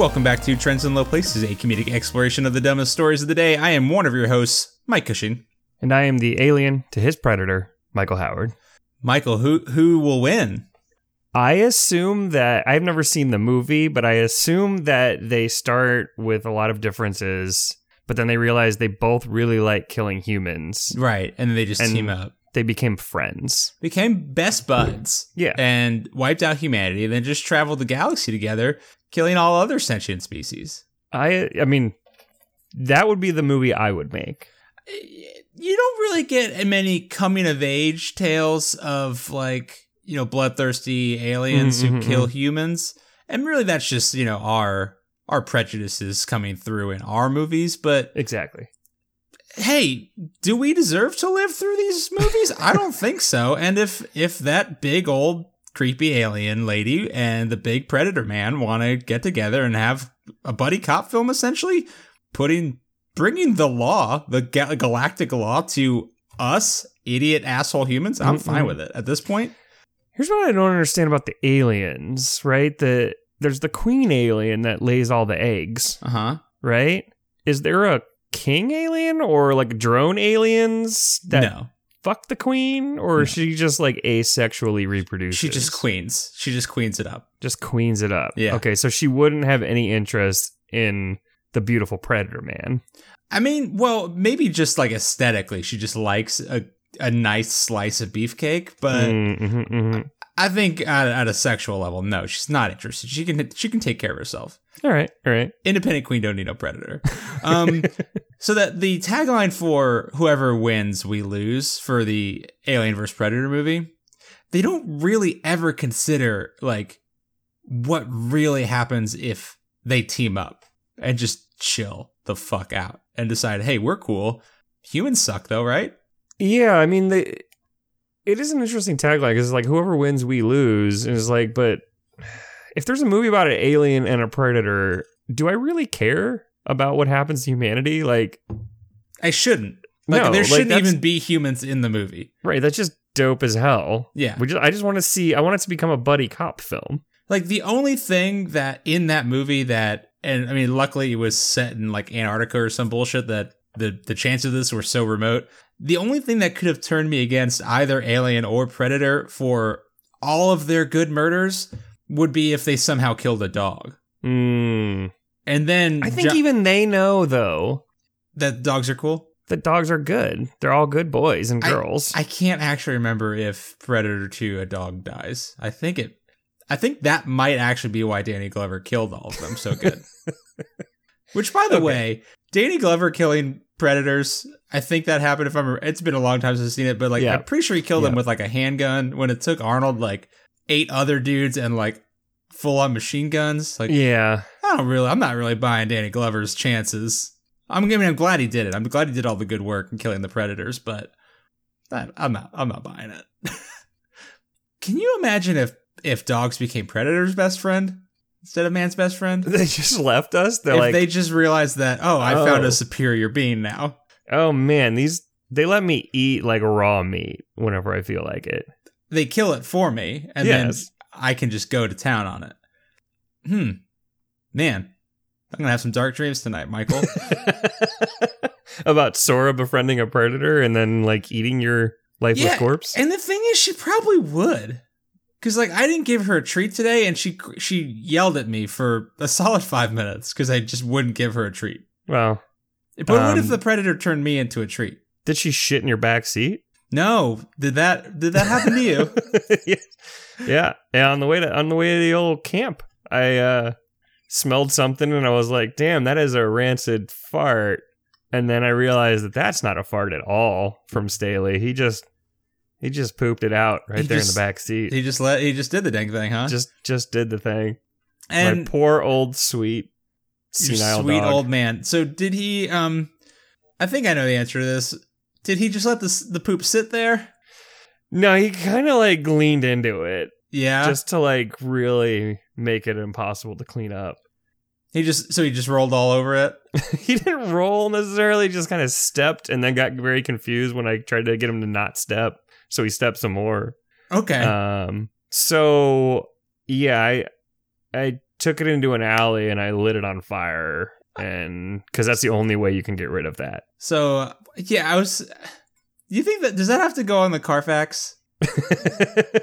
Welcome back to Trends in Low Places, a comedic exploration of the dumbest stories of the day. I am one of your hosts, Mike Cushing. And I am the alien to his predator, Michael Howard. Michael, who who will win? I assume that I've never seen the movie, but I assume that they start with a lot of differences, but then they realize they both really like killing humans. Right, and they just And- team up. They became friends. Became best buds. Yeah. And wiped out humanity, and then just traveled the galaxy together, killing all other sentient species. I I mean, that would be the movie I would make. You don't really get many coming of age tales of like, you know, bloodthirsty aliens Mhm, who mhm, kill humans. And really that's just, you know, our our prejudices coming through in our movies, but Exactly. hey, do we deserve to live through these movies? I don't think so. And if if that big old creepy alien lady and the big predator man want to get together and have a buddy cop film essentially putting bringing the law, the ga- galactic law to us idiot asshole humans, I'm fine with it at this point. Here's what I don't understand about the aliens, right? The there's the queen alien that lays all the eggs, Uh-huh. right? Is there a king alien or like drone aliens that no. Fuck the queen or she just like asexually reproduces? She just queens. She just queens it up. just queens it up. Yeah. Okay, so she wouldn't have any interest in the beautiful predator man. I mean, well, maybe just like aesthetically, she just likes a a nice slice of beefcake, but Mm, mhm, mhm. I think at, at a sexual level, no, she's not interested. She can she can take care of herself. All right, all right. Independent queen don't need no predator. Um, so that the tagline for whoever wins, we lose for the Alien vs Predator movie, they don't really ever consider like what really happens if they team up and just chill the fuck out and decide, hey, we're cool. Humans suck though, right? Yeah, I mean, they, it is an interesting tagline because it's like whoever wins, we lose. And it's like, but if there's a movie about an alien and a predator, do I really care about what happens to humanity? Like, I shouldn't. Like no, there like, shouldn't even be humans in the movie. right? That's just dope as hell. Yeah. We just, I just want to see. I want it to become a buddy cop film. Like the only thing that in that movie that and I mean luckily it was set in like Antarctica or some bullshit that the the chances of this were so remote. The only thing that could have turned me against either Alien or Predator for all of their good murders would be if they somehow killed a dog. Mm. And then I think ju- even they know though that dogs are cool. that dogs are good. They're all good boys and girls. I can't actually remember if Predator 2 a dog dies. I think it I think that might actually be why Danny Glover killed all of them so good. Which by the Okay. way, Danny Glover killing predators, I think that happened if I'm it's been a long time since I've seen it, but like Yeah. I'm pretty sure he killed them Yeah. with like a handgun when it took Arnold like eight other dudes and like full on machine guns. Like yeah. I don't really I'm not really buying Danny Glover's chances. I'm I mean I'm glad he did it. I'm glad he did all the good work in killing the predators, but I'm not I'm not buying it. Can you imagine if if dogs became predators' best friend instead of man's best friend? They just left us. They're if like, they just realized that, oh, I found Oh. a superior being now. oh man, these they let me eat like raw meat whenever I feel like it. They kill it for me, and Yes. then I can just go to town on it. Hmm. Man, I'm gonna have some dark dreams tonight, Michael. About Sora befriending a predator and then like eating your lifeless Yeah, corpse. and the thing is, she probably would. Cause like I didn't give her a treat today, and she she yelled at me for a solid five minutes because I just wouldn't give her a treat. well, But what if Um, the predator turned me into a treat? did she shit in your back seat? No, did that did that happen to you? yeah. yeah. Yeah. On the way to on the way to the old camp, I uh smelled something and I was like, "Damn, that is a rancid fart." And then I realized that that's not a fart at all from Staley. He just he just pooped it out right He there just- in the back seat. He just let he just did the dang thing, huh? just just did the thing. and My poor old sweet senile sweet dog. old man. So did he? Um, I think I know the answer to this. Did he just let the the poop sit there? No, he kind of like leaned into it Yeah. just to like really make it impossible to clean up. he just so he just rolled all over it. he didn't roll necessarily, just kind of stepped and then got very confused when I tried to get him to not step. So he stepped some more. Okay. Um so yeah, I I took it into an alley and I lit it on fire, and because that's the only way you can get rid of that. So yeah, I was. You think that does that have to go on the Carfax?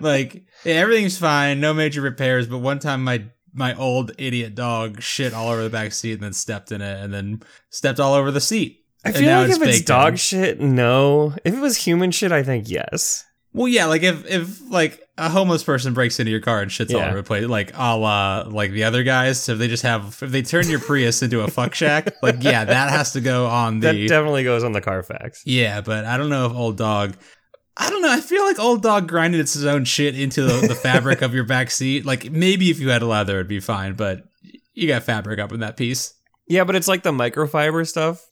like yeah, everything's fine, no major repairs. But one time, my my old idiot dog shit all over the back seat and then stepped in it and then stepped all over the seat. I And feel now like if it's dog in. shit, no. If it was human shit, I think yes. Well, yeah, like if if like a homeless person breaks into your car and shits all over the place, like a la like the other guys, so if they just have if they turn your Prius into a fuck shack, like yeah, that has to go on That the definitely goes on the Carfax. yeah. But I don't know if old dog. I don't know. I feel like old dog grinded its own shit into the, the fabric of your back seat. Like maybe if you had leather, it'd be fine, but you got fabric up in that piece. Yeah, but it's like the microfiber stuff.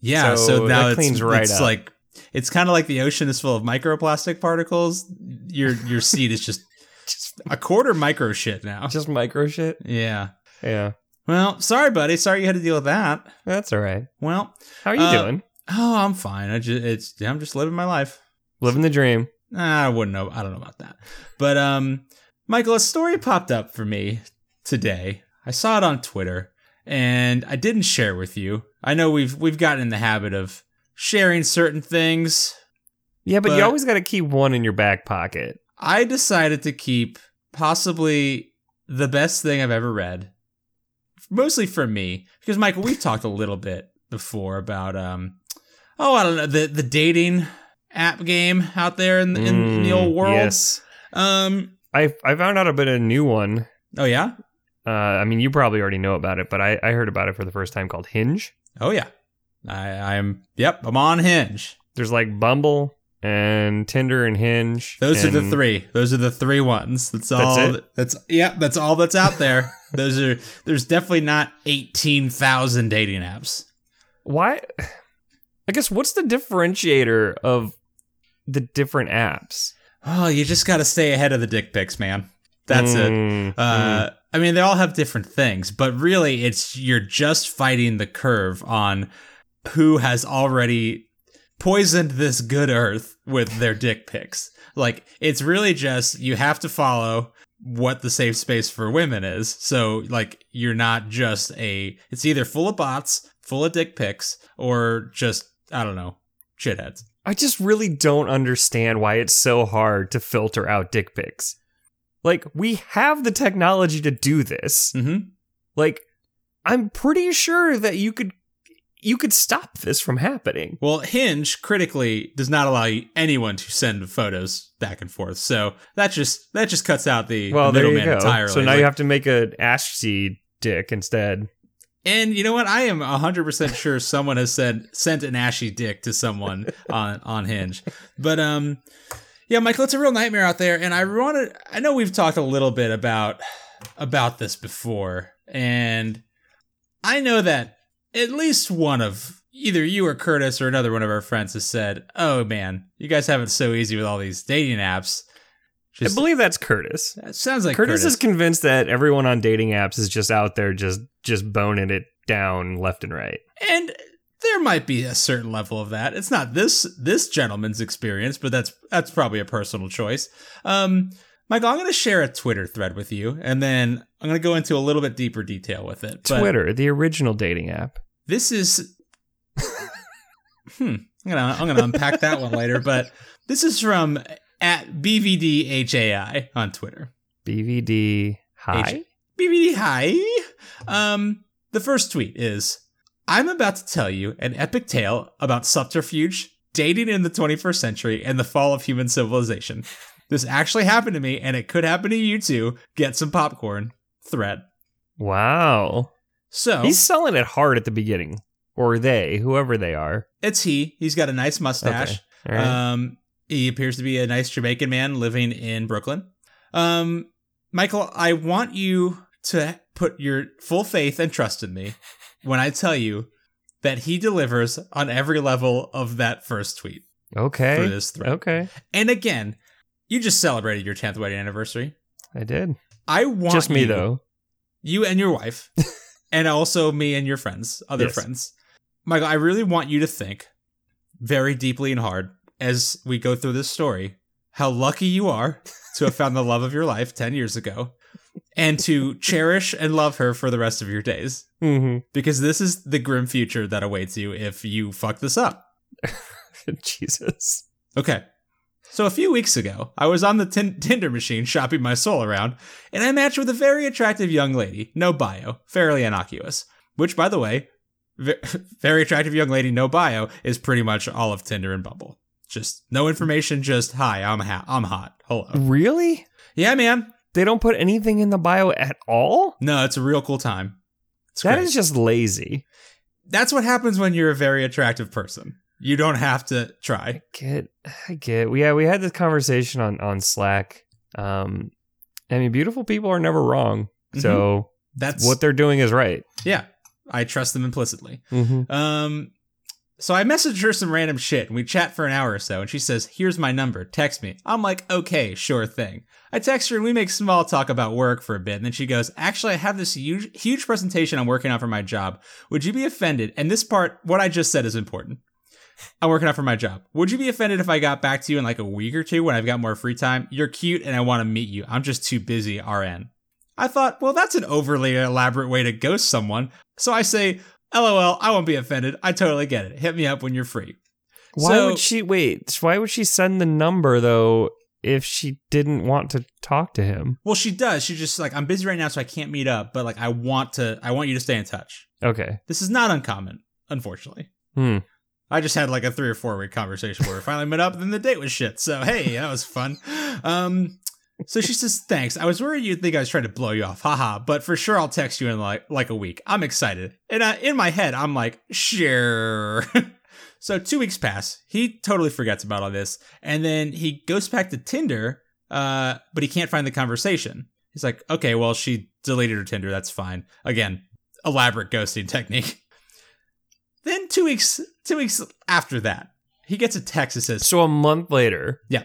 Yeah, so, So now that it's, cleans right it's up. like it's kind of like the ocean is full of microplastic particles. Your your seat is just just a quarter micro shit now. Just micro shit. Yeah. Yeah, Well, sorry, buddy. Sorry you had to deal with that. that's all right. Well, How are you Uh, doing? oh, I'm fine. I just it's I'm just living my life. Living the dream. I wouldn't know. I don't know about that. But um, Michael, a story popped up for me today. I saw it on Twitter, and I didn't share with you. I know we've we've gotten in the habit of sharing certain things. Yeah, but, But- you always got to keep one in your back pocket. I decided to keep possibly the best thing I've ever read. Mostly for me, because Michael, we've talked a little bit before about um, oh, I don't know the the dating app game out there in, in, in the Mm, old world. Yes, Um. I I found out about a new one. Oh yeah. Uh, I mean, you probably already know about it, but I, I heard about it for the first time called Hinge. Oh yeah. I I'm yep. I'm on Hinge. There's like Bumble and Tinder and Hinge. Those are the three. Those are the three ones. That's That's all. it? That's yeah. That's all that's out there. Those are. There's definitely not eighteen thousand dating apps. Why? I guess what's the differentiator of the different apps? Oh, you just got to stay ahead of the dick pics, man. That's it. Mm, Uh, I mean, they all have different things, but really, it's you're just fighting the curve on who has already poisoned this good earth with their dick pics. Like, it's really just you have to follow what the safe space for women is. So, like, you're not just a. It's either full of bots, full of dick pics, or just I don't know, shitheads. I just really don't understand why it's so hard to filter out dick pics. Like, we have the technology to do this. Mm-hmm. Like, I'm pretty sure that you could you could stop this from happening. Well, Hinge critically does not allow you- anyone to send photos back and forth, so that just that just cuts out the, Well, the middleman entirely. So now Like- you have to make an ashy dick instead. And you know what? I am hundred percent sure someone has said sent an ashy dick to someone on on Hinge, but um, yeah, Michael, it's a real nightmare out there, and I wanted. I know we've talked a little bit about about this before, and I know that at least one of either you or Curtis or another one of our friends has said, "Oh man, you guys have it so easy with all these dating apps." I believe that's Curtis. That sounds like Curtis, Curtis. is convinced that everyone on dating apps is just out there just just boning it down left and right. and there might be a certain level of that. It's not this this gentleman's experience, but that's that's probably a personal choice. Um, Michael, I'm going to share a Twitter thread with you, and then I'm going to go into a little bit deeper detail with it. But Twitter, the original dating app. This is. hmm. I'm gonna I'm gonna unpack that one later, but this is from at BVDHAI on Twitter. BVD Hi. BBD hi. Um, the first tweet is I'm about to tell you an epic tale about subterfuge, dating in the 21st century, and the fall of human civilization. This actually happened to me, and it could happen to you too. Get some popcorn. Thread. Wow. So He's selling it hard at the beginning. Or they, whoever they are. it's he. He's got a nice mustache. Okay. Right. Um, he appears to be a nice Jamaican man living in Brooklyn. Um, Michael, I want you to put your full faith and trust in me when I tell you that he delivers on every level of that first tweet for okay. this thread. Okay. And again, you just celebrated your 10th wedding anniversary. I did. I want Just me you- though. you and your wife, and also me and your friends, other Yes. friends. Michael, I really want you to think very deeply and hard as we go through this story how lucky you are to have found the love of your life 10 years ago. and to cherish and love her for the rest of your days. hmm Because this is the grim future that awaits you if you fuck this up. Jesus. Okay. So a few weeks ago, I was on the tin- Tinder machine shopping my soul around, and I matched with a very attractive young lady, no bio, fairly innocuous. Which, by the way, ve- very attractive young lady, no bio, is pretty much all of Tinder and Bumble. Just no information, just hi, I'm ha- I'm hot. Hello. Really? Yeah, man. They don't put anything in the bio at all? No, it's a real cool time. It's That is just lazy. That's what happens when you're a very attractive person. You don't have to try. I get I get. Yeah, we had this conversation on on Slack. Um I mean beautiful people are never wrong. So That's what they're doing is right. yeah. I trust them implicitly. Mm-hmm. Um, so I messaged her some random shit and we chat for an hour or so and she says, here's my number, text me. I'm like, okay, sure thing. I text her and we make small talk about work for a bit and then she goes, actually, I have this huge, huge presentation I'm working on for my job. Would you be offended? And this part, what I just said is important. I'm working out for my job. Would you be offended if I got back to you in like a week or two when I've got more free time? You're cute and I want to meet you. I'm just too busy, RN. I thought, well, that's an overly elaborate way to ghost someone. So I say, LOL, I won't be offended. I totally get it. Hit me up when you're free. Why So- would she wait? Why would she send the number though if she didn't want to talk to him? Well, she does. She's just like, I'm busy right now, so I can't meet up, but like, I want to, I want you to stay in touch. Okay. This is not uncommon, unfortunately. Hmm. I just had like a three or four week conversation where we finally met up, and then the date was shit. So hey, that was fun. Um, so she says, "Thanks. I was worried you'd think I was trying to blow you off, haha. But for sure, I'll text you in like like a week. I'm excited." And uh, in my head, I'm like, "Sure." so two weeks pass. He totally forgets about all this, and then he goes back to Tinder, uh, but he can't find the conversation. He's like, "Okay, well, she deleted her Tinder. That's fine." Again, elaborate ghosting technique. Then two weeks two weeks after that, he gets a text that says So a month later. Yeah.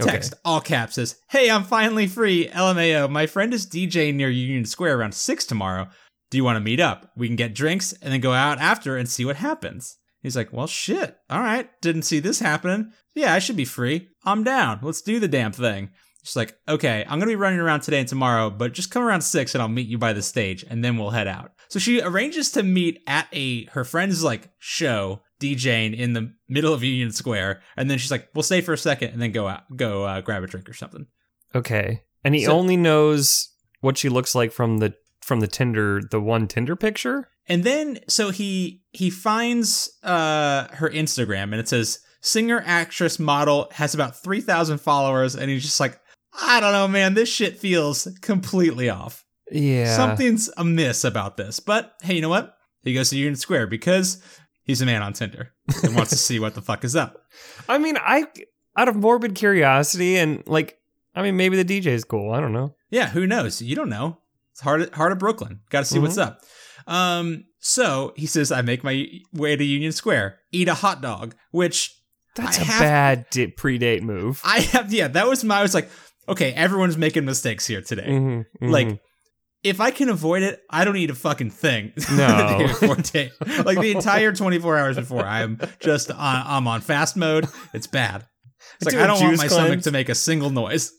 Okay. text all caps says, "Hey, I'm finally free. LMAO. My friend is DJing near Union Square around six tomorrow. Do you want to meet up? We can get drinks and then go out after and see what happens." He's like, "Well, shit. All right. Didn't see this happening. Yeah, I should be free. I'm down. Let's do the damn thing." She's like, "Okay, I'm gonna be running around today and tomorrow, but just come around six and I'll meet you by the stage, and then we'll head out." So she arranges to meet at a her friend's like show DJing in the middle of Union Square, and then she's like, "We'll stay for a second and then go out, go uh, grab a drink or something." Okay. And he So- only knows what she looks like from the from the Tinder the one Tinder picture? And then so he he finds uh her Instagram and it says singer, actress, model has about three thousand followers, and he's just like, I don't know, man, this shit feels completely off. Yeah. Something's amiss about this. But hey, you know what? He goes to Union Square because he's a man on Tinder and wants to see what the fuck is up. I mean, I out of morbid curiosity and like I mean maybe the DJ is cool. I don't know. Yeah, who knows? You don't know. It's hard heart of Brooklyn. Got to see what's Mm-hmm. up. Um, so he says, I make my way to Union Square, eat a hot dog, which That's I a have- bad di- pre-date move. I have. Yeah, that was my. I was like, okay, everyone's making mistakes here today. Mhm, mhm. Like, if I can avoid it, I don't need a fucking thing. No. the like the entire 24 hours before, I'm just on. I'm on fast mode. It's bad. It's like I don't want my stomach to make a single noise.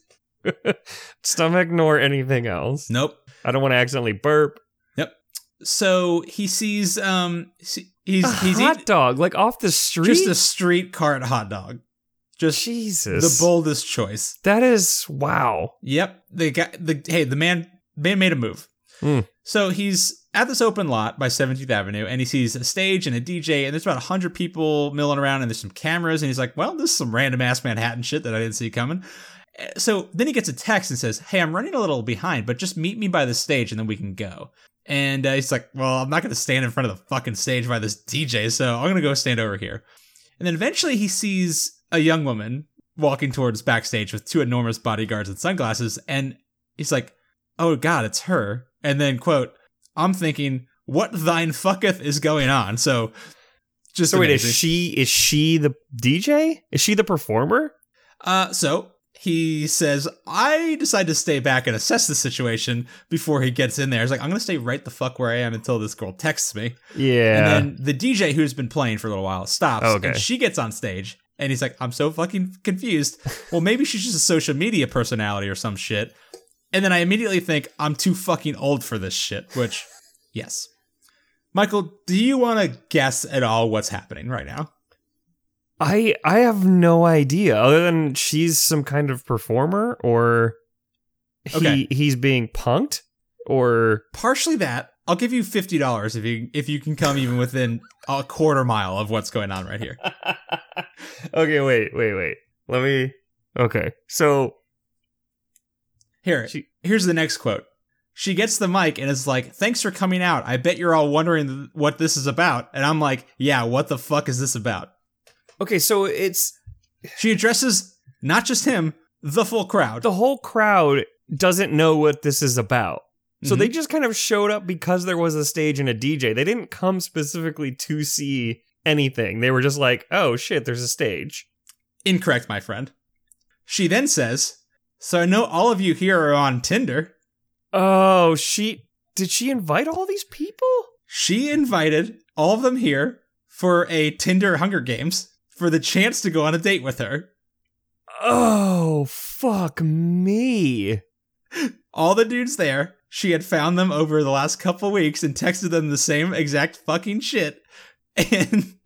stomach nor anything else. Nope. I don't want to accidentally burp. Yep. So he sees. Um, he's a he's hot eat, dog like off the street. just a street cart hot dog. Just Jesus. the boldest choice. That is wow. Yep. The guy the hey, the man man made a move. Hmm. So he's at this open lot by 17th Avenue and he sees a stage and a DJ and there's about 100 people milling around and there's some cameras and he's like, "Well, this is some random ass Manhattan shit that I didn't see coming." Uh, So then he gets a text and says, "Hey, I'm running a little behind, but just meet me by the stage and then we can go." And uh, he's like, "Well, I'm not going to stand in front of the fucking stage by this DJ, so I'm going to go stand over here." And then eventually he sees a young woman walking towards backstage with two enormous bodyguards and sunglasses, and he's like, "Oh God, it's her." And then quote, "I'm thinking, what thine fucketh is going on?" So, just So wait, is she is she the DJ? Is she the performer? Uh, so he says, I decide to stay back and assess the situation before he gets in there. He's like, I'm gonna stay right the fuck where I am until this girl texts me. Yeah. And then the DJ who's been playing for a little while stops, Okay. and she gets on stage, and he's like, "I'm so fucking confused. Well, maybe she's just a social media personality or some shit." And then I immediately think I'm too fucking old for this shit, which, yes. Michael, do you want to guess at all what's happening right now? I I have no idea other than she's some kind of performer or he Okay. he's being punked or Partially that. I'll give you fifty dollars if you if you can come even within a quarter mile of what's going on right here. Okay, wait, wait, wait. Let me Okay. So Here, She- here's the next quote. She gets the mic and is like, "Thanks for coming out. I bet you're all wondering what this is about." And I'm like, "Yeah, what the fuck is this about?" Okay, so it's She addresses not just him, the full crowd. the whole crowd doesn't know what this is about. So Mhm. they just kind of showed up because there was a stage and a DJ. They didn't come specifically to see anything. They were just like, "Oh shit, there's a stage." Incorrect, my friend. She then says, "So I know all of you here are on Tinder." Oh, she did she invite all these people? She invited all of them here for a Tinder Hunger Games for the chance to go on a date with her. Oh, fuck me. All the dudes there, she had found them over the last couple weeks and texted them the same exact fucking shit. And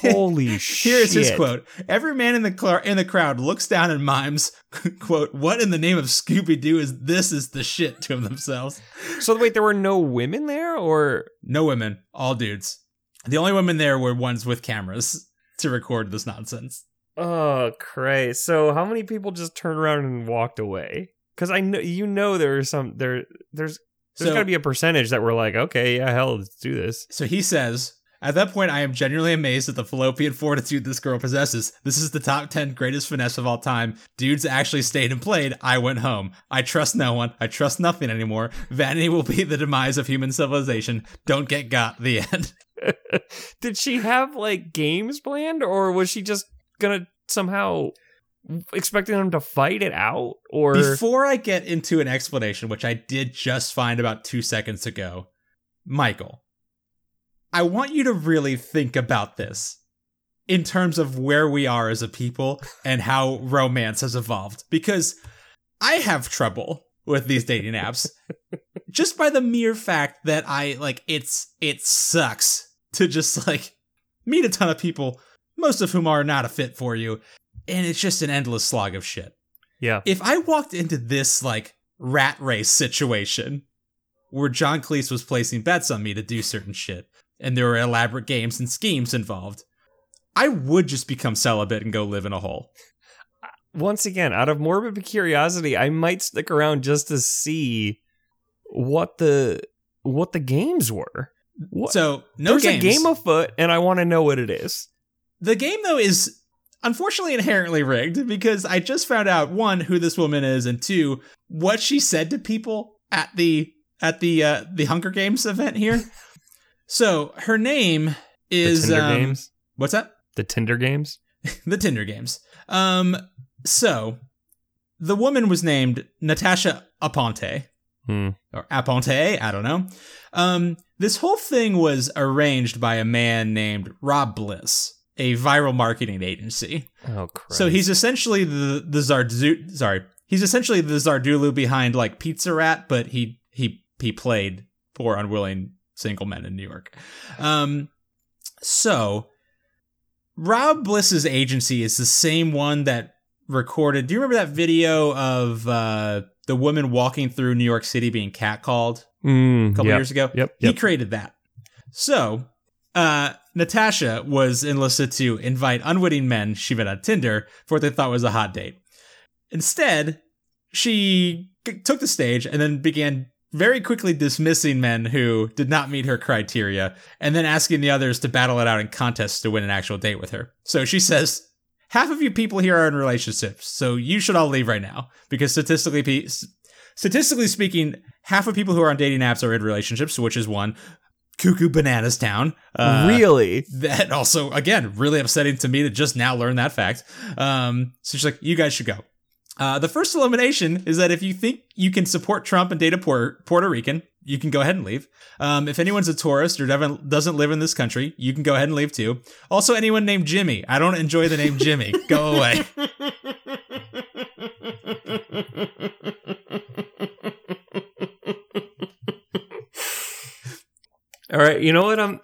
Holy shit. here is his quote: "Every man in the cl- in the crowd looks down and mimes, quote, what in the name of Scooby Doo is this? Is the shit to themselves? So wait, there were no women there or No women, all dudes. The only women there were ones with cameras to record this nonsense. Oh, Christ. So how many people just turned around and walked away? Cuz I know you know there are some there there's there's So- got to be a percentage that were like, "Okay, yeah, hell, let's do this." So he says, At that point, I am genuinely amazed at the fallopian fortitude this girl possesses. This is the top 10 greatest finesse of all time. Dudes actually stayed and played. I went home. I trust no one. I trust nothing anymore. Vanity will be the demise of human civilization. Don't get got. The end. Did she have like games planned or was she just to somehow expecting them to fight it out or Before I get into an explanation, which I did just find about two seconds ago, Michael, I want you to really think about this in terms of where we are as a people and how romance has evolved. Because I have trouble with these dating apps just by the mere fact that I like it's it sucks to just like meet a ton of people, most of whom are not a fit for you, and it's just an endless slog of shit Yeah. if I walked into this like rat race situation where John Cleese was placing bets on me to do certain shit and there were elaborate games and schemes involved, I would just become celibate and go live in a hole. Once again, out of morbid curiosity, I might stick around just to see what the what the games were. What? So no There's games. a game afoot, and I want to know what it is. the game though is unfortunately inherently rigged because I just found out one who this woman is and two what she said to people at the at the uh, the Hunger Games event here. so her name is um, games. What's that? The Tinder games. the Tinder games. Um, so the woman was named Natasha Aponte Hmm. or Aponte, I don't know. Um, this whole thing was arranged by a man named Rob Bliss, a viral marketing agency. Oh, Christ. So he's essentially the the Zardu. Sorry, he's essentially the Zardulu behind like Pizza Rat, but he he he played poor unwilling single men in New York. Um, so Rob Bliss's agency is the same one that recorded. Do you remember that video of uh, the woman walking through New York City being catcalled Mm, a couple yep. years ago? Yep. He Yep. created that. So, uh, Natasha was enlisted to invite unwitting men she met on Tinder for what they thought was a hot date. Instead, she took the stage and then began very quickly dismissing men who did not meet her criteria and then asking the others to battle it out in contests to win an actual date with her. So she says, Half of you people here are in relationships, so you should all leave right now because statistically, pe- statistically speaking, half of people who are on dating apps are in relationships, which is one. Cuckoo Bananas Town. Uh, really? That also, again, really upsetting to me to just now learn that fact. Um, so she's like, you guys should go. Uh, the first elimination is that if you think you can support Trump and date a Puerto, Puerto Rican, you can go ahead and leave. Um, if anyone's a tourist or doesn't doesn't live in this country, you can go ahead and leave too. Also, anyone named Jimmy. I don't enjoy the name Jimmy. Go away. All right, you know what? I'm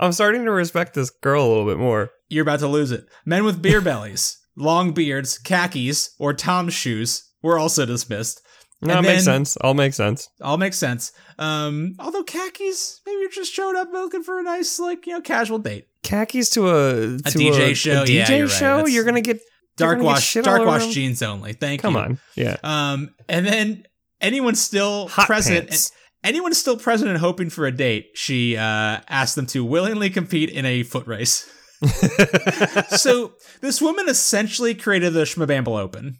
I'm starting to respect this girl a little bit more. You're about to lose it. Men with beer bellies, long beards, khakis, or Tom's shoes were also dismissed. No, it makes sense. All makes sense. All makes sense. Um, although khakis, maybe you're just showed up looking for a nice, like you know, casual date. Khakis to a to DJ show? A Yeah, DJ you're right. show. You're gonna get you're Dark gonna get wash, shit dark wash jeans only. Thank Come you. Come on, yeah. Um, and then anyone still Hot present, pants. anyone still present and hoping for a date, she uh, asked them to willingly compete in a foot race. so this woman essentially created the Schmabamble Open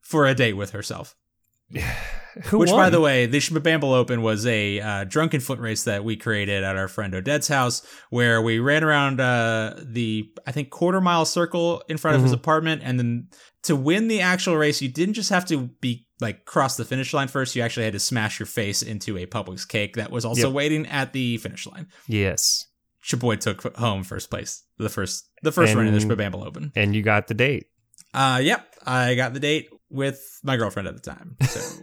for a date with herself. Who Which, by the way, the Schmabamble Open was a uh, drunken foot race that we created at our friend Odette's house, where we ran around uh, the I think quarter mile circle in front of his Mhm. apartment, and then to win the actual race, you didn't just have to be like cross the finish line first; you actually had to smash your face into a Publix cake that was also Yep. waiting at the finish line. yes, Your boy took home first place, the first the first run in the And- Schmabamble Open. and you got the date. Uh, yep, I got the date with my girlfriend at the time, so it all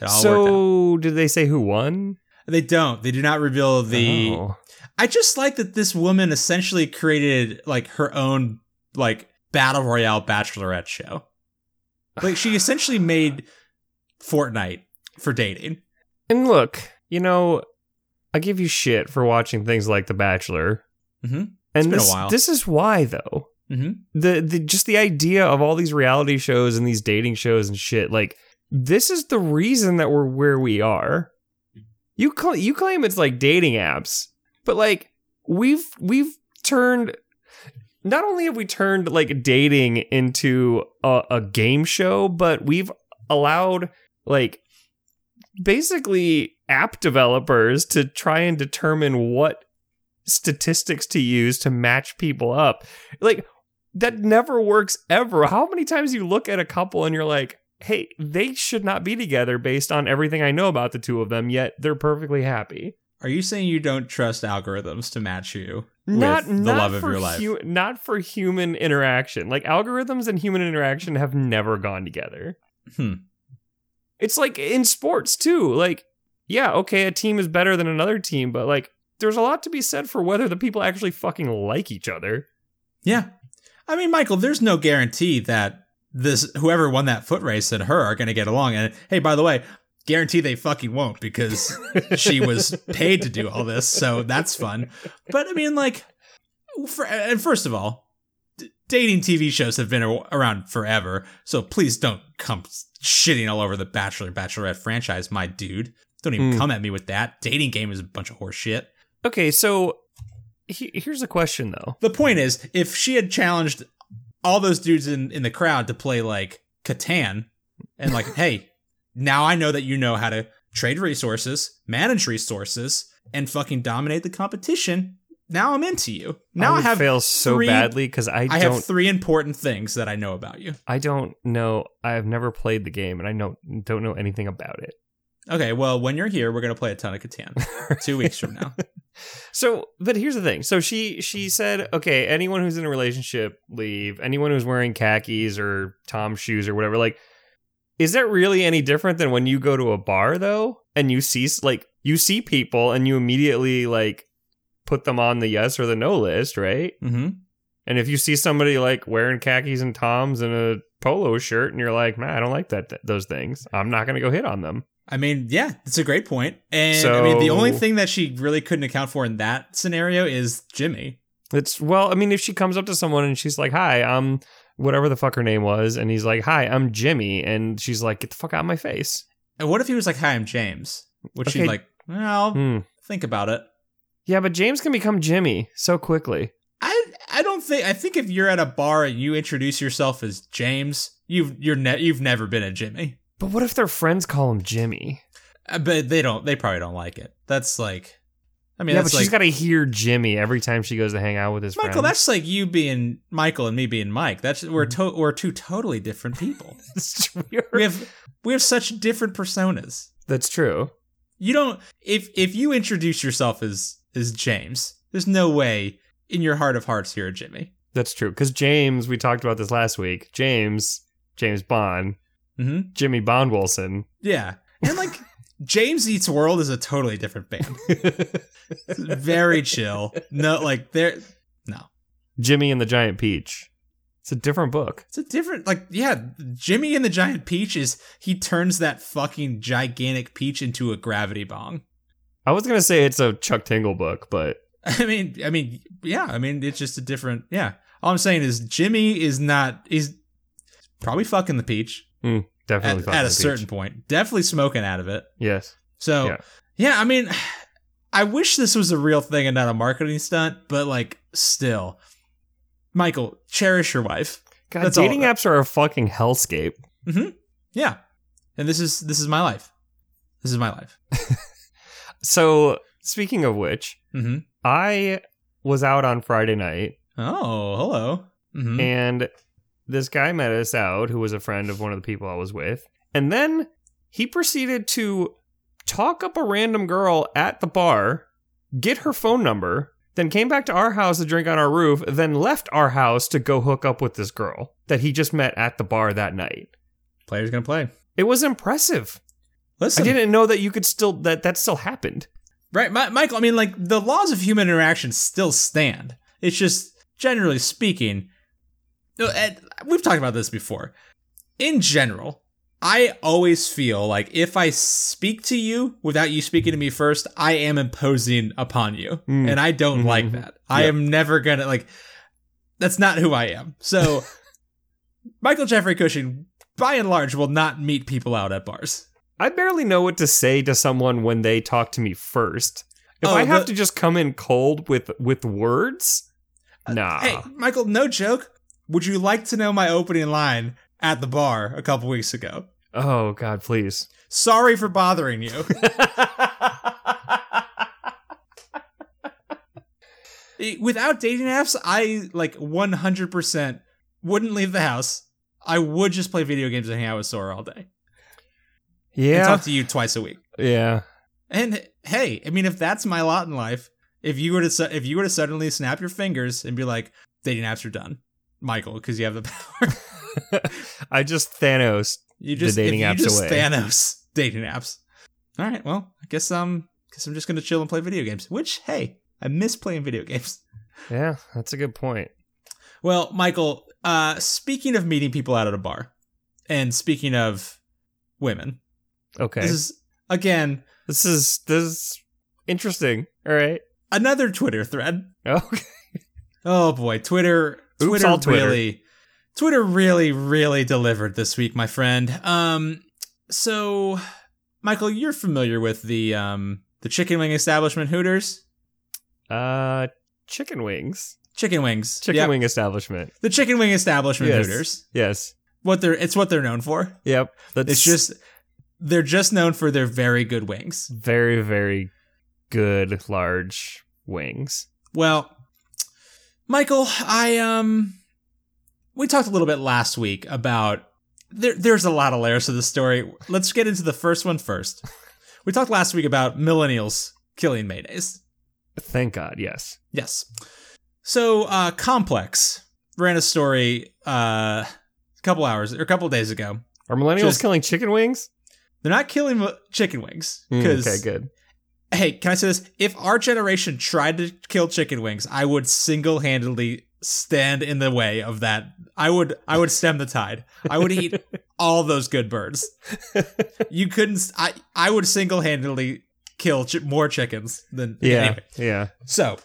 worked out. So did they say who won? They don't. They do not reveal the. Oh. I just like that this woman essentially created like her own like battle royale bachelorette show. Like she essentially made Fortnite for dating. And look, you know, I give you shit for watching things like The Bachelor. Mhm. And been a this, while. this is why though. Mm-hmm. the the just the idea of all these reality shows and these dating shows and shit like this is the reason that we're where we are you cl- you claim it's like dating apps but like we've we've turned not only have we turned like dating into a, a game show but we've allowed like basically app developers to try and determine what statistics to use to match people up like that never works ever. How many times you look at a couple and you're like, hey, they should not be together based on everything I know about the two of them, yet they're perfectly happy. Are you saying you don't trust algorithms to match you Not with the not love of for your life? hu- not for human interaction. Like algorithms and human interaction have never gone together. Hmm. It's like in sports too. Like, yeah, okay, a team is better than another team, but like there's a lot to be said for whether the people actually fucking like each other. Yeah. I mean, Michael, there's no guarantee that this whoever won that foot race and her are going to get along. And hey, by the way, guarantee they fucking won't because she was paid to do all this, so that's fun. But I mean, like, for, and first of all, d- dating TV shows have been around forever, so please don't come shitting all over the Bachelor Bachelorette franchise, my dude. Don't even Hmm. come at me with that. Dating game is a bunch of horse shit. Okay, so he- here's a question though. The point is, if she had challenged all those dudes in, in the crowd to play like Catan, and like, hey, now I know that you know how to trade resources, manage resources, and fucking dominate the competition. Now I'm into you. Now I, would have fail so three- badly because I, I have three important things that I know about you. I don't know. I've never played the game and I know don't know anything about it. Okay, well, when you're here, we're gonna play a ton of Catan. Two weeks from now. So, but here's the thing. So she she said, okay, anyone who's in a relationship leave. Anyone who's wearing khakis or Tom shoes or whatever. Like, is that really any different than when you go to a bar though, and you see like you see people and you immediately like put them on the yes or the no list, right? Mm-hmm. And if you see somebody like wearing khakis and toms and a polo shirt, and you're like, man, I don't like that those things. I'm not gonna go hit on them. I mean, yeah, it's a great point. And I mean, the only thing that she really couldn't account for in that scenario is Jimmy. It's well, I mean, if she comes up to someone and she's like, "Hi, I'm whatever the fuck her name was," and he's like, "Hi, I'm Jimmy," and she's like, "Get the fuck out of my face." And what if he was like, "Hi, I'm James"? Would she Okay. like? Well, Hmm. think about it. Yeah, but James can become Jimmy so quickly. I I don't think I think if you're at a bar and you introduce yourself as James, you've you're ne- you've never been a Jimmy. But what if their friends call him Jimmy? Uh, But they don't. They probably don't like it. That's like, I mean, yeah, but that's she's like got to hear Jimmy every time she goes to hang out with his friends. Michael. friends. That's like you being Michael and me being Mike. That's we're to- we're two totally different people. we have we have such different personas. That's true. You don't if if you introduce yourself as as James, there's no way in your heart of hearts you're a Jimmy. That's true. Because James, we talked about this last week. James, James Bond, hmm Jimmy Bond Wilson. Yeah. And like James Eats World is a totally different band. Very chill. No, like they're no. Jimmy and the Giant Peach. It's a different book. It's a different like yeah, Jimmy and the Giant Peach is he turns that fucking gigantic peach into a gravity bong. I was gonna say it's a Chuck Tingle book, but I mean, I mean, yeah, I mean, it's just a different. Yeah, all I'm saying is Jimmy is not. He's probably fucking the peach mm, definitely at, at a certain point. Definitely smoking out of it. Yes. So Yeah. yeah. I mean, I wish this was a real thing and not a marketing stunt, but like, still, Michael, cherish your wife. God, That's all- dating apps are a fucking hellscape. Yeah, and this is this is my life. This is my life. So speaking of which, hmm I was out on Friday night Oh, hello. hmm and this guy met us out who was a friend of one of the people I was with. And then he proceeded to talk up a random girl at the bar, get her phone number, then came back to our house to drink on our roof, then left our house to go hook up with this girl that he just met at the bar that night. Player's gonna play. It was impressive. Listen, I didn't know that you could still that that still happened. Right, Mi- Michael. I mean, like the laws of human interaction still stand. It's just generally speaking, we've talked about this before. In general, I always feel like if I speak to you without you speaking to me first, I am imposing upon you, Mm. and I don't Mhm. like that. I am never gonna like. That's not who I am. So, Michael Jeffrey Cushing, by and large, will not meet people out at bars. I barely know what to say to someone when they talk to me first. If Oh, I have the- to just come in cold with with words, nah. Hey, Michael, no joke. Would you like to know my opening line at the bar a couple weeks ago? Oh God, please. Sorry for bothering you. Without dating apps, I like 100% wouldn't leave the house. I would just play video games and hang out with Sora all day. And yeah, talk to you twice a week. yeah. And hey, I mean, if that's my lot in life, if you were to su- if you were to suddenly snap your fingers and be like, dating apps are done, Michael, because you have the power. I just Thanos. You just dating if apps you just away. Thanos dating apps. All right, well, I guess um, guess I'm just gonna chill and play video games. Which, hey, I miss playing video games. Yeah, that's a good point. Well, Michael, uh, speaking of meeting people out at a bar, and speaking of women, Okay, this is again this is this is interesting. All right. another Twitter thread. Okay. Oh boy, Twitter, Oops, Twitter, all Twitter. really, Twitter really, really delivered this week, my friend. Um, so, Michael, you're familiar with the um the chicken wing establishment Hooters. Uh, chicken wings. Chicken wings. Chicken Yep. wing establishment. The chicken wing establishment Yes. Hooters. Yes. What they're it's what they're known for. Yep. That's It's just they're just known for their very good wings. very very good large wings. Well, Michael, I um we talked a little bit last week about there there's a lot of layers to the story. Let's get into the first one first. We talked last week about millennials killing maydays. Thank God. Yes. Yes. So, uh Complex ran a story uh a couple hours or a couple days ago. Are millennials Just- killing chicken wings? They're not killing chicken wings Mm, okay, good. Hey, can I say this? If our generation tried to kill chicken wings, I would single-handedly stand in the way of that. I would I would stem the tide. I would eat all those good birds. You couldn't I I would single-handedly kill chi- more chickens than Yeah. anyway. Yeah. So,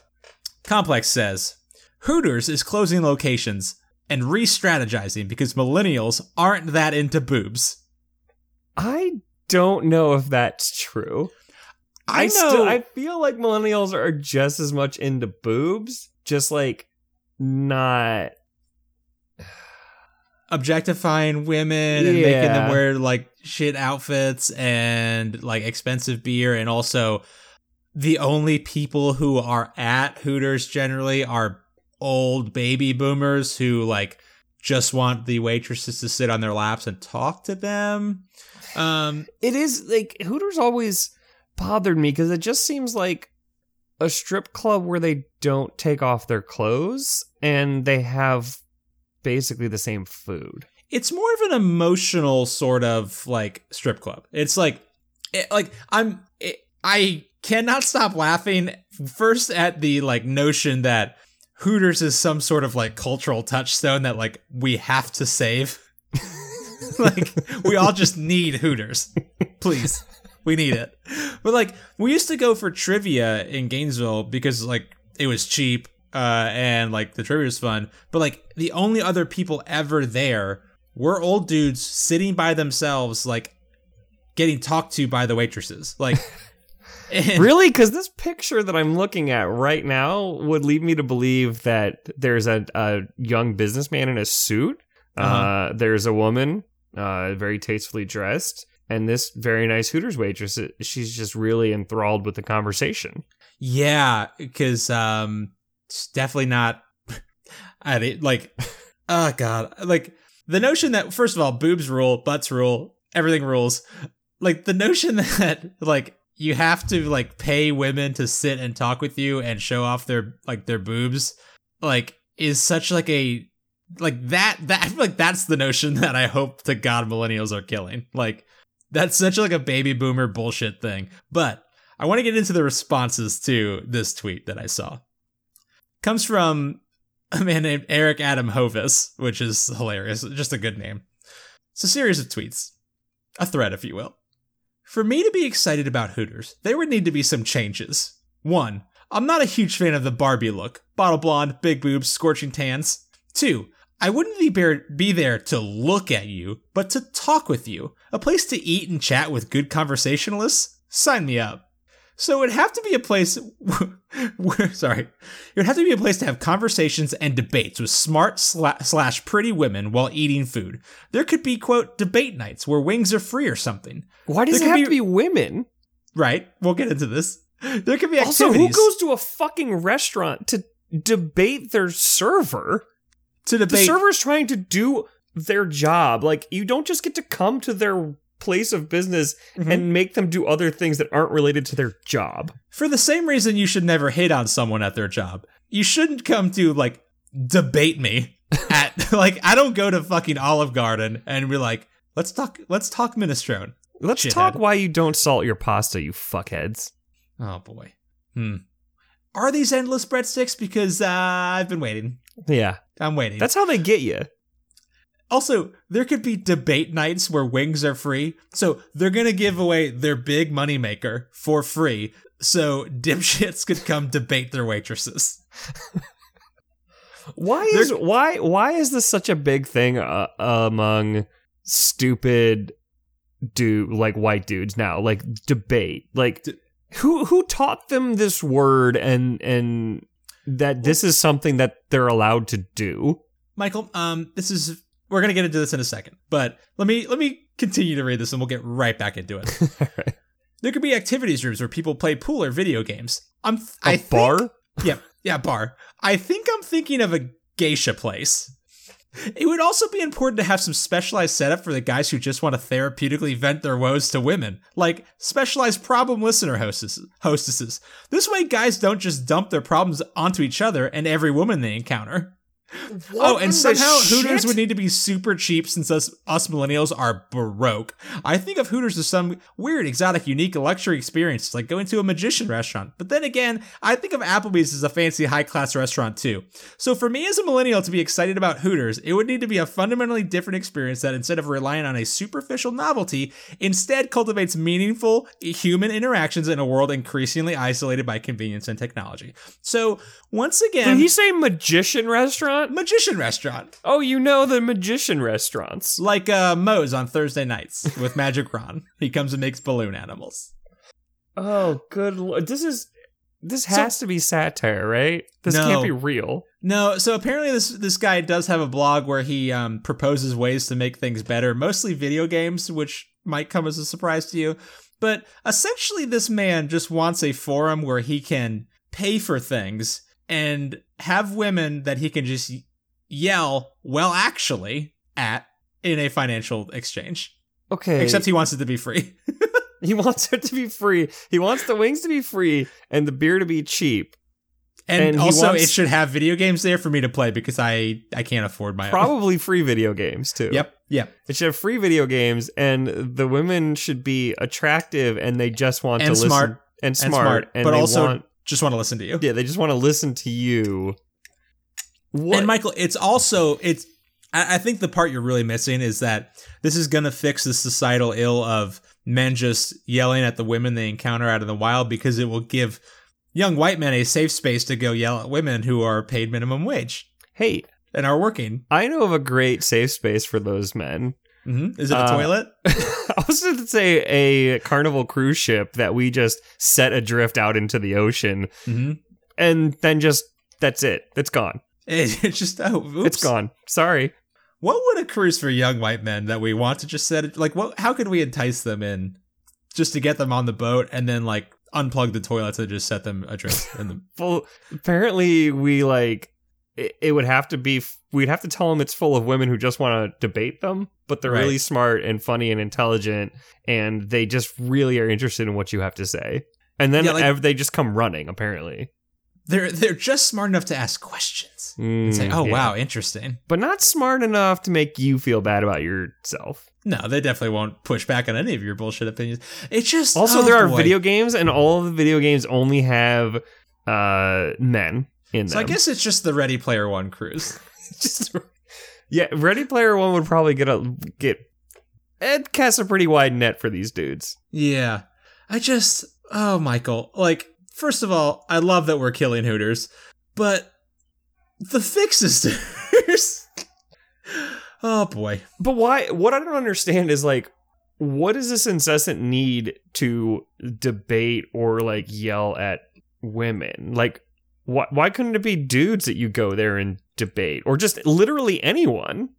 Complex says Hooters is closing locations and re-strategizing because millennials aren't that into boobs. I don't know if that's true. I, know still I feel like millennials are just as much into boobs, just like not objectifying women and making them wear like shit outfits and like expensive beer and also the only people who are at Hooters generally are old baby boomers who like just want the waitresses to sit on their laps and talk to them. Um it is like Hooters always bothered me because it just seems like a strip club where they don't take off their clothes and they have basically the same food. it's more of an emotional sort of like strip club. It's like, it, like I'm, it, I cannot stop laughing first at the like notion that Hooters is some sort of like cultural touchstone that like we have to save. like we all just need Hooters. Please. We need it. But like we used to go for trivia in Gainesville because like it was cheap uh and like the trivia was fun. But like the only other people ever there were old dudes sitting by themselves like getting talked to by the waitresses. Like and- really? Because this picture that I'm looking at right now would lead me to believe that there's a, a young businessman in a suit. uh Uh-huh. there's a woman, uh, very tastefully dressed, and this very nice Hooters waitress. She's just really enthralled with the conversation. Yeah, because um, it's definitely not. I mean, like, oh god, like the notion that first of all, boobs rule, butts rule, everything rules. Like the notion that like you have to like pay women to sit and talk with you and show off their like their boobs, like is such like a like that that I feel like that's the notion that I hope to God millennials are killing. Like that's such like a baby boomer bullshit thing. But I want to get into the responses to this tweet that I saw. Comes from a man named Eric Adam Hovis, which is hilarious. Just a good name. It's a series of tweets, a thread, if you will. For me to be excited about Hooters, there would need to be some changes. One, I'm not a huge fan of the Barbie look bottle blonde, big boobs, scorching tans. Two, I wouldn't be, there to look at you, but to talk with you. A place to eat and chat with good conversationalists? Sign me up. So it would have to be a place where, sorry, it would have to be a place to have conversations and debates with smart slash pretty women while eating food. There could be, quote, debate nights where wings are free or something. Why does There it have be- to be women? Right? We'll get into this. There could be Also, who goes to a fucking restaurant to debate their server? To The debate. server's trying to do their job. Like, you don't just get to come to their place of business Mhm. and make them do other things that aren't related to their job. For the same reason you should never hate on someone at their job. You shouldn't come to like debate me at like I don't go to fucking Olive Garden and be like, let's talk let's talk minestrone. Let's Shithead. talk why you don't salt your pasta, you fuckheads. Oh boy. Hmm. Are these endless breadsticks? Because uh, I've been waiting. Yeah, I'm waiting. that's how they get you. also there could be debate nights where wings are free. So they're gonna give away their big moneymaker for free. So dipshits could come debate their waitresses. Why is why why is this such a big thing uh, among stupid dude like white dudes now? Like debate, like D- who who taught them this word and and that this is something that they're allowed to do? Michael, um, this is we're gonna get into this in a second, but let me let me continue to read this and we'll get right back into it. Alright. there could be activities rooms where people play pool or video games. I'm A I think- bar? yeah, yeah, bar. I think I'm thinking of a geisha place. It would also be important to have some specialized setup for the guys who just want to therapeutically vent their woes to women, like specialized problem listener hostesses. This way, guys don't just dump their problems onto each other and every woman they encounter. Oh, and somehow Hooters would need to be super cheap since us, us millennials are baroque. I think of Hooters as some weird, exotic, unique luxury experience, it's like going to a magician restaurant. But then again, I think of Applebee's as a fancy, high class restaurant too. So for me as a millennial to be excited about Hooters, it would need to be a fundamentally different experience that instead of relying on a superficial novelty, instead cultivates meaningful human interactions in a world increasingly isolated by convenience and technology. So once again, Did he say magician restaurant? Magician restaurant. Oh, you know the magician restaurants. Like uh, Moe's on Thursday nights with Magic Ron. He comes and makes balloon animals. Oh, good lord. This is this So- has to be satire, right? This No. can't be real. No, so apparently this this guy does have a blog where he um, proposes ways to make things better, mostly video games, which might come as a surprise to you. But essentially, this man just wants a forum where he can pay for things and have women that he can just yell, well, actually, at in a financial exchange. Okay. Except he wants it to be free. he wants it to be free. He wants the wings to be free and the beer to be cheap. And, And also, wants- it should have video games there for me to play because I I can't afford my own. Probably free video games too. Yep, Yeah. It should have free video games, and the women should be attractive, and they just want And to smart. listen and smart, and smart, and but they also want, just want to listen to you. yeah, they just want to listen to you. What? And Michael, it's also it's. I I think the part you're really missing is that this is gonna fix the societal ill of men just yelling at the women they encounter out in the wild because it will give young white men a safe space to go yell at women who are paid minimum wage hey, and are working. I know of a great safe space for those men. Hmm Is it a Uh, toilet? I was going to say a carnival cruise ship that we just set adrift out into the ocean, hmm and then just that's it. It's gone. It, it's just oh, oops. It's gone. Sorry. What would a cruise for young white men that we want to just set it like what? How could we entice them in just to get them on the boat and then like unplug the toilets and just set them adrift in the Well, apparently we like it, it would have to be. We'd have to tell them it's full of women who just want to debate them, but they're Right. really smart and funny and intelligent, and they just really are interested in what you have to say. And then Yeah, like- they just come running. Apparently, they're they're just smart enough to ask questions and say, Mm, "Oh yeah. wow, interesting." but not smart enough to make you feel bad about yourself. No, they definitely won't push back on any of your bullshit opinions. It's just Also, oh, there are boy. video games, and all of the video games only have uh men in them. So I guess it's just the Ready Player One cruise. just yeah, Ready Player One would probably get a get. It casts a pretty wide net for these dudes. yeah, I just oh Michael, like first of all, I love that we're killing Hooters, but the fixes to Hooters. oh boy, But why? What I don't understand is like, what is this incessant need to debate or like yell at women? Like, why? Why couldn't it be dudes that you go there and debate, or just literally anyone?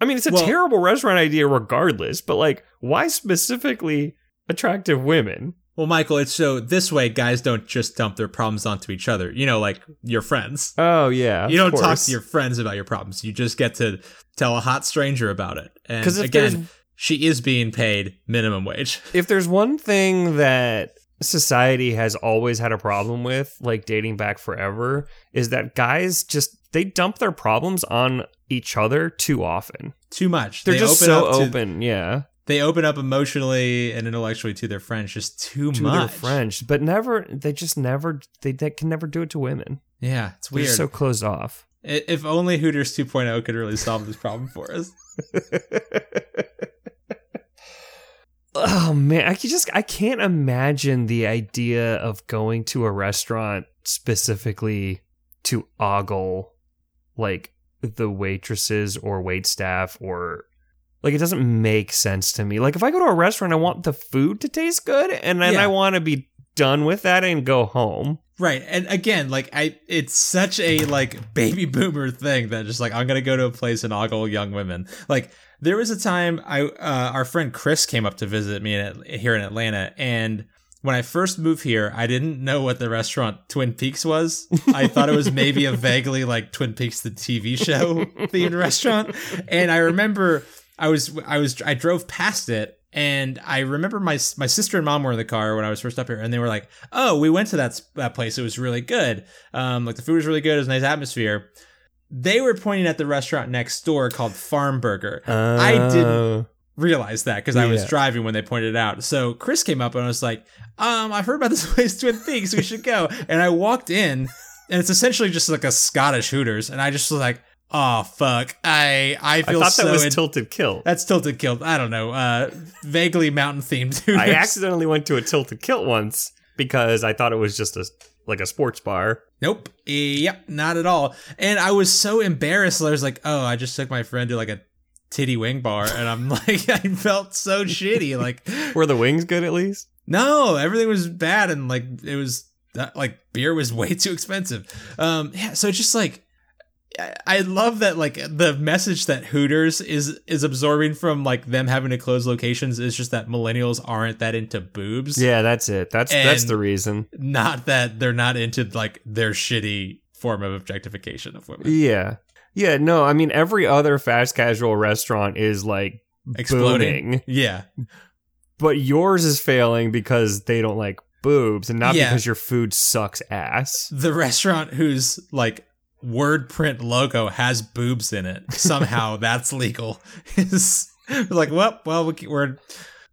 I mean, it's a Well- terrible restaurant idea, regardless. But like, why specifically attractive women? Well, Michael, it's so this way guys don't just dump their problems onto each other. You know, like your friends. Oh yeah, you don't talk to your friends about your problems. You just get to tell a hot stranger about it. And because if there's again, she is being paid minimum wage. if there's one thing that society has always had a problem with, like dating back forever, is that guys just they dump their problems on each other too often. Too much. They're They just open so to- open, yeah, They open up emotionally and intellectually to their friends just too much. to much. their friends, but never. They just never. They, they can never do it to women. Yeah, it's They're weird. so closed off. If only Hooters 2.0 could really solve this problem for us. oh man, I can just I can't imagine the idea of going to a restaurant specifically to ogle like the waitresses or wait staff or like it doesn't make sense to me. Like if I go to a restaurant, I want the food to taste good and then Yeah. I want to be done with that and go home. Right. And again, like I it's such a like baby boomer thing that just like I'm going to go to a place and ogle young women. Like there was a time I uh, our friend Chris came up to visit me in, here in Atlanta and when I first moved here, I didn't know what the restaurant Twin Peaks was. I thought it was maybe a vaguely like Twin Peaks the TV show themed restaurant. And I remember I was I was I drove past it and I remember my my sister and mom were in the car when I was first up here, and they were like, "Oh, we went to that that place. It was really good. Um, like the food was really good. It was a nice atmosphere." They were pointing at the restaurant next door called Farm Burger. I didn't Uh, realize that because I was Yeah. driving when they pointed it out. So Chris came up and I was like, "Um, I've heard about this place, Twin Peaks. We should go." And I walked in, and it's essentially just like a Scottish Hooters, and I just was like, "Oh fuck, I I I feel thought so." that was in- tilted kilt. that's tilted kilt. I don't know. Uh, vaguely mountain themed I accidentally went to a tilted kilt once because I thought it was just a like a sports bar. Nope. Yep. Not at all. And I was so embarrassed. I was like, oh, I just took my friend to like a titty wing bar, and I'm like, I felt so shitty. Like, Were the wings good at least? no, everything was bad, and like it was that like beer was way too expensive. Um, yeah. So it's just like. I- I love that like the message that Hooters is is absorbing from like them having to close locations is just that millennials aren't that into boobs. Yeah, that's it. That's that's the reason. Not that they're not into like their shitty form of objectification of women. Yeah. Yeah, no, I mean every other fast casual restaurant is like Exploding. booming, Yeah. but yours is failing because they don't like boobs and not Yeah. because your food sucks ass. The restaurant whose like word print logo has boobs in it. Somehow that's legal. It's like, well, well, we, we're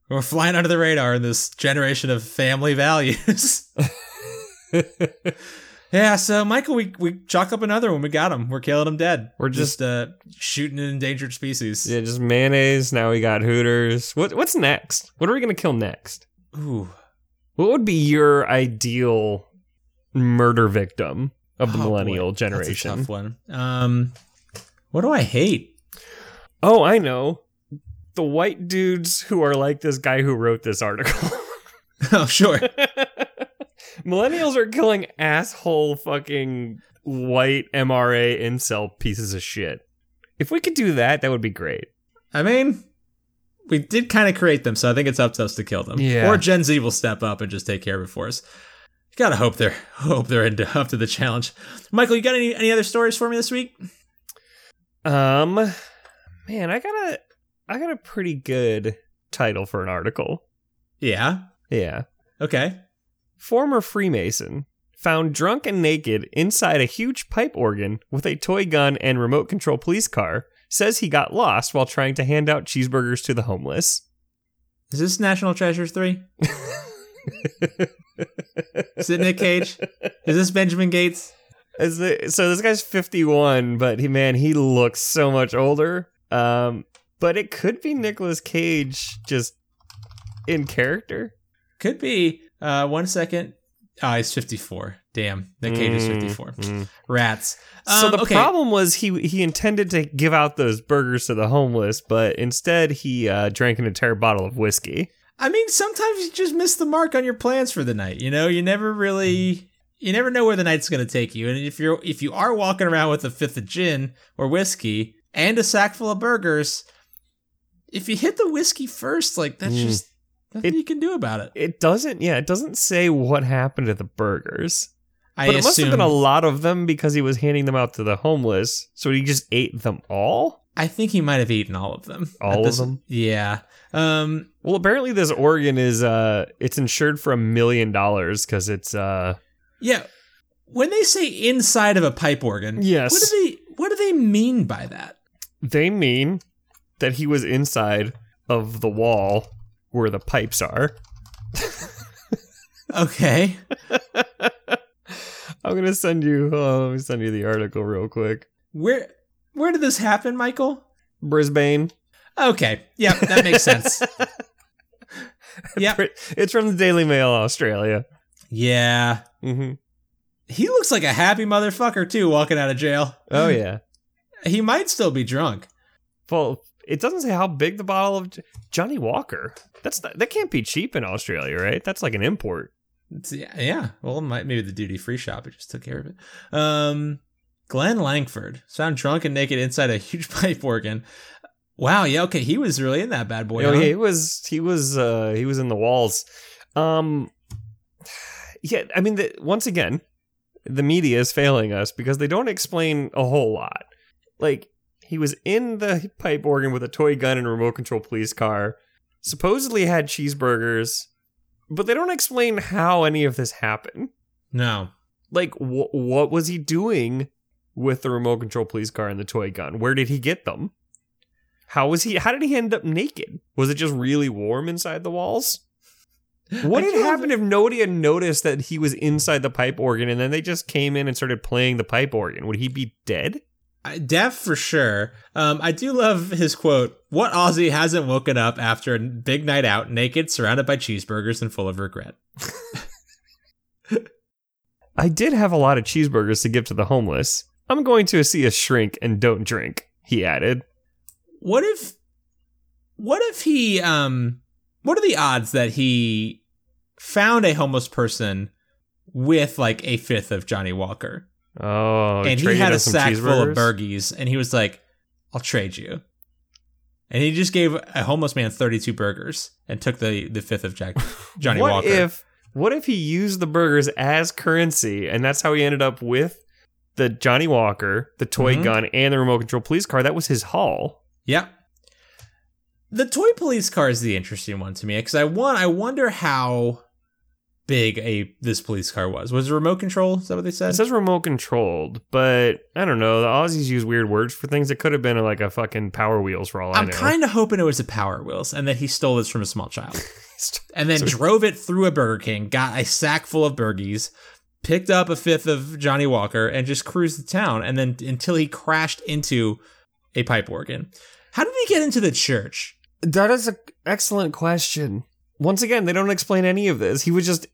we're flying under the radar in this generation of family values. yeah, so Michael, we we chalk up another one. We got him. We're killing him dead. We're just, just uh, shooting an endangered species. Yeah, just mayonnaise. Now we got Hooters. What what's next? What are we gonna kill next? Ooh, what would be your ideal murder victim of the Oh, millennial boy. That's a generation? tough one. Um, what do I hate? Oh, I know. The white dudes who are like this guy who wrote this article. oh, sure. Millennials are killing asshole fucking white MRA incel pieces of shit. If we could do that, that would be great. I mean, we did kind of create them, so I think it's up to us to kill them. Yeah. Or Gen Z will step up and just take care of it for us. You gotta hope they're hope they're into, up to the challenge. Michael, you got any any other stories for me this week? Um man, I got a I got a pretty good title for an article. Yeah. Yeah. Okay. Former Freemason found drunk and naked inside a huge pipe organ with a toy gun and remote control police car says he got lost while trying to hand out cheeseburgers to the homeless. Is this National Treasures three? Is it Nick Cage? Is this Benjamin Gates? Is the, so this guy's 51, but he man, he looks so much older. Um, but it could be Nicolas Cage just in character. Could be. Uh, one second. Oh, he's fifty four. Damn, Nick Cage is Mm, fifty four. mm. Rats. so Um, the okay. problem was he he intended to give out those burgers to the homeless, but instead he uh, drank an entire bottle of whiskey. I mean, sometimes you just miss the mark on your plans for the night. You know, you never really, you never know where the night's going to take you. And if you're, if you are walking around with a fifth of gin or whiskey and a sack full of burgers, if you hit the whiskey first, like that's Mm. just nothing It- you can do about it. It doesn't, yeah, it doesn't say what happened to the burgers, I but it must have been a lot of them because he was handing them out to the homeless. So he just ate them all. I think he might have eaten all of them. All At of them? Yeah. Um. Well, apparently this organ is uh, it's insured for a million dollars because it's uh, Yeah. When they say inside of a pipe organ, Yes. What do they What do they mean by that? they mean that he was inside of the wall where the pipes are. Okay. I'm gonna send you. Oh, let me send you the article real quick. Where Where did this happen, Michael? Brisbane. Okay. Yeah, that makes sense. yeah, It's from the Daily Mail, Australia. Yeah. Mm-hmm. He looks like a happy motherfucker too, walking out of jail. Oh yeah. He might still be drunk. Well, it doesn't say how big the bottle of Johnnie Walker. That's not, that can't be cheap in Australia, right? That's like an import. It's- yeah, yeah. Well, might, maybe the duty free shop it just took care of it. Um, Glenn Langford found drunk and naked inside a huge pipe organ. Wow. Yeah. Okay. He was really in that bad boy. Oh, huh? he was he was uh he was in the walls. Um yeah, I mean the, once again, the media is failing us because they don't explain a whole lot. Like he was in the pipe organ with a toy gun and a remote control police car. Supposedly had cheeseburgers, but they don't explain how any of this happened. No. Like wh- what was he doing with the remote control police car and the toy gun? Where did he get them? How was he how did he end up naked? Was it just really warm inside the walls? What would happen if nobody had noticed that he was inside the pipe organ and then they just came in and started playing the pipe organ? Would he be dead? I- Deaf for sure. Um, I do love his quote. What Aussie hasn't woken up after a big night out, naked, surrounded by cheeseburgers, and full of regret? I did have a lot of cheeseburgers to give to the homeless. I'm going to see a shrink and don't drink, he added. What if? What if he? Um, what are the odds that he found a homeless person with like a fifth of Johnnie Walker, Oh, and he had a sack full of burgies, and he was like, "I'll trade you." And he just gave a homeless man 32 burgers and took the, the fifth of Jack Johnny what Walker. if what if he used the burgers as currency and that's how he ended up with the Johnnie Walker, the toy Mhm. gun, and the remote control police car? That was his haul. Yeah. The toy police car is the interesting one to me because I want I wonder how big a this police car was. Was it remote control? Is that what they said? It says remote controlled, but I don't know. The Aussies use weird words for things. It could have been like a fucking Power Wheels for all I I'm know. kind of hoping it was a Power Wheels and that he stole this from a small child. and then So- drove it through a Burger King, got a sack full of burgies, picked up a fifth of Johnnie Walker, and just cruised the town. And then until he crashed into a pipe organ. How did he get into the church? That is an excellent question. Once again, they don't explain any of this. He was just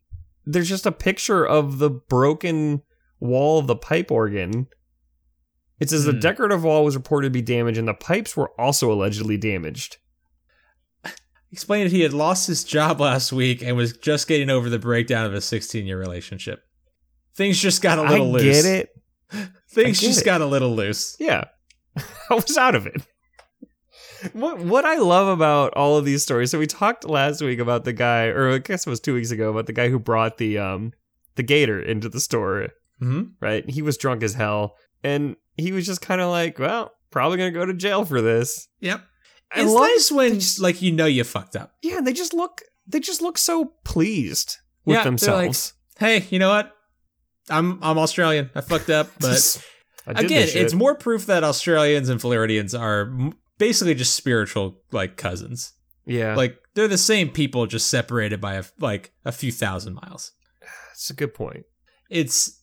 there's just a picture of the broken wall of the pipe organ. It says the Hmm. decorative wall was reported to be damaged and the pipes were also allegedly damaged. Explained that he had lost his job last week and was just getting over the breakdown of a 16 year relationship. Things just got a I little loose. I get it. Things get just it. got a little loose. Yeah. I was out of it. What what I love about all of these stories. So we talked last week about the guy, or I guess it was two weeks ago, about the guy who brought the um the gator into the store. hmm Right? He was drunk as hell, and he was just kind of like, "Well, probably gonna go to jail for this." Yep. I it's nice when, just- like, you know you fucked up. Yeah, and they just look they just look so pleased with Yeah, they're like, themselves. Hey, you know what? I'm I'm Australian. I fucked up, but again, it's more proof that Australians and Floridians are basically just spiritual like cousins. yeah, Like they're the same people, just separated by a, like a few thousand miles. that's a good point. It's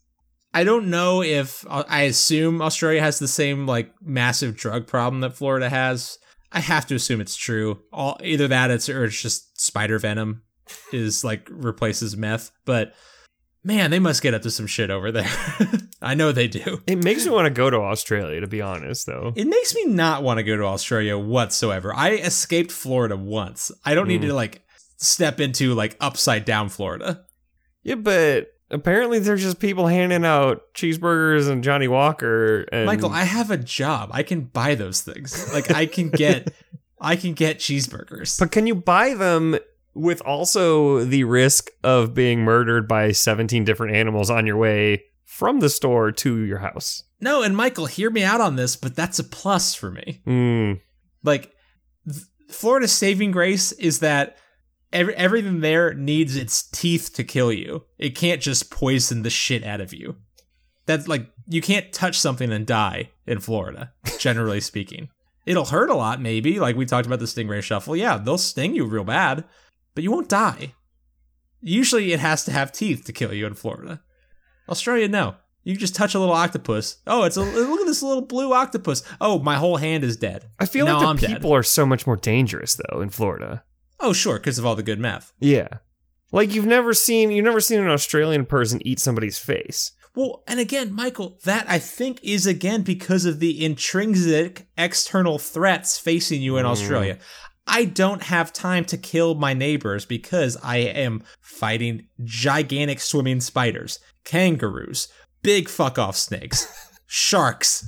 I don't know if uh, I assume Australia has the same like massive drug problem that Florida has. I have to assume it's true. All either that it's or it's just spider venom is like replaces meth, but man, they must get up to some shit over there. I know they do. It makes me want to go to Australia, to be honest, though. It makes me not want to go to Australia whatsoever. I escaped Florida once. I don't need Mm. to like step into like upside down Florida. Yeah, but apparently there's just people handing out cheeseburgers and Johnnie Walker. And Michael, I have a job. I can buy those things. Like I can get I can get cheeseburgers. but can you buy them with also the risk of being murdered by 17 different animals on your way from the store to your house? No, and Michael, hear me out on this, but that's a plus for me. Mm, Like th- Florida's saving grace is that every, everything there needs its teeth to kill you. It can't just poison the shit out of you. That's like you can't touch something and die in Florida, generally speaking. It'll hurt a lot, maybe. Like we talked about the stingray shuffle. Yeah, they'll sting you real bad, but you won't die. Usually, it has to have teeth to kill you in Florida. Australia, no. You just touch a little octopus. Oh, it's a look at this little blue octopus. Oh, my whole hand is dead. I feel Now like I'm the dead. people are so much more dangerous though in Florida. Oh, sure, because of all the good meth. Yeah. Like you've never seen you've never seen an Australian person eat somebody's face. Well, and again, Michael, that I think is again because of the intrinsic external threats facing you in Mm. Australia. I don't have time to kill my neighbors because I am fighting gigantic swimming spiders, kangaroos, big fuck off snakes, sharks,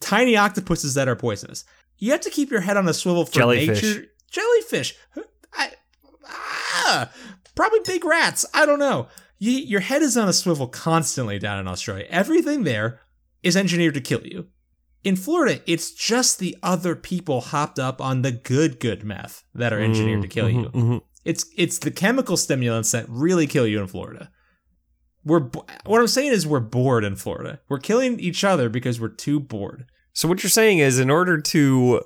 tiny octopuses that are poisonous. You have to keep your head on a swivel for Jellyfish. nature. Jellyfish. I, ah, probably big rats. I don't know. You, your head is on a swivel constantly down in Australia. Everything there is engineered to kill you. In Florida, it's just the other people hopped up on the good, good meth that are engineered to kill you. Mhm, mhm. It's it's the chemical stimulants that really kill you in Florida. We're what I'm saying is we're bored in Florida. We're killing each other because we're too bored. So what you're saying is in order to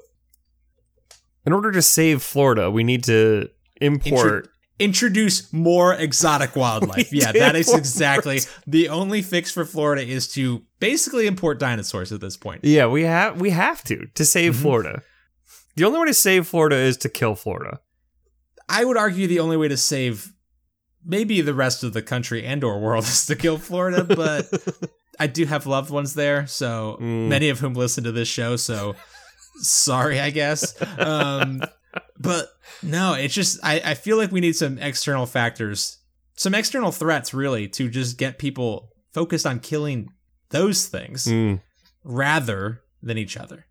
in order to save Florida, we need to import Introduce more exotic wildlife. We yeah, that is exactly the only fix for Florida is to basically import dinosaurs at this point. Yeah, we have we have to to save Mhm. Florida. The only way to save Florida is to kill Florida. I would argue the only way to save maybe the rest of the country and or world is to kill Florida, but I do have loved ones there, so Mm. many of whom listen to this show, so sorry, I guess. Um, but no, it's just I, I feel like we need some external factors, some external threats really to just get people focused on killing those things Mm. rather than each other.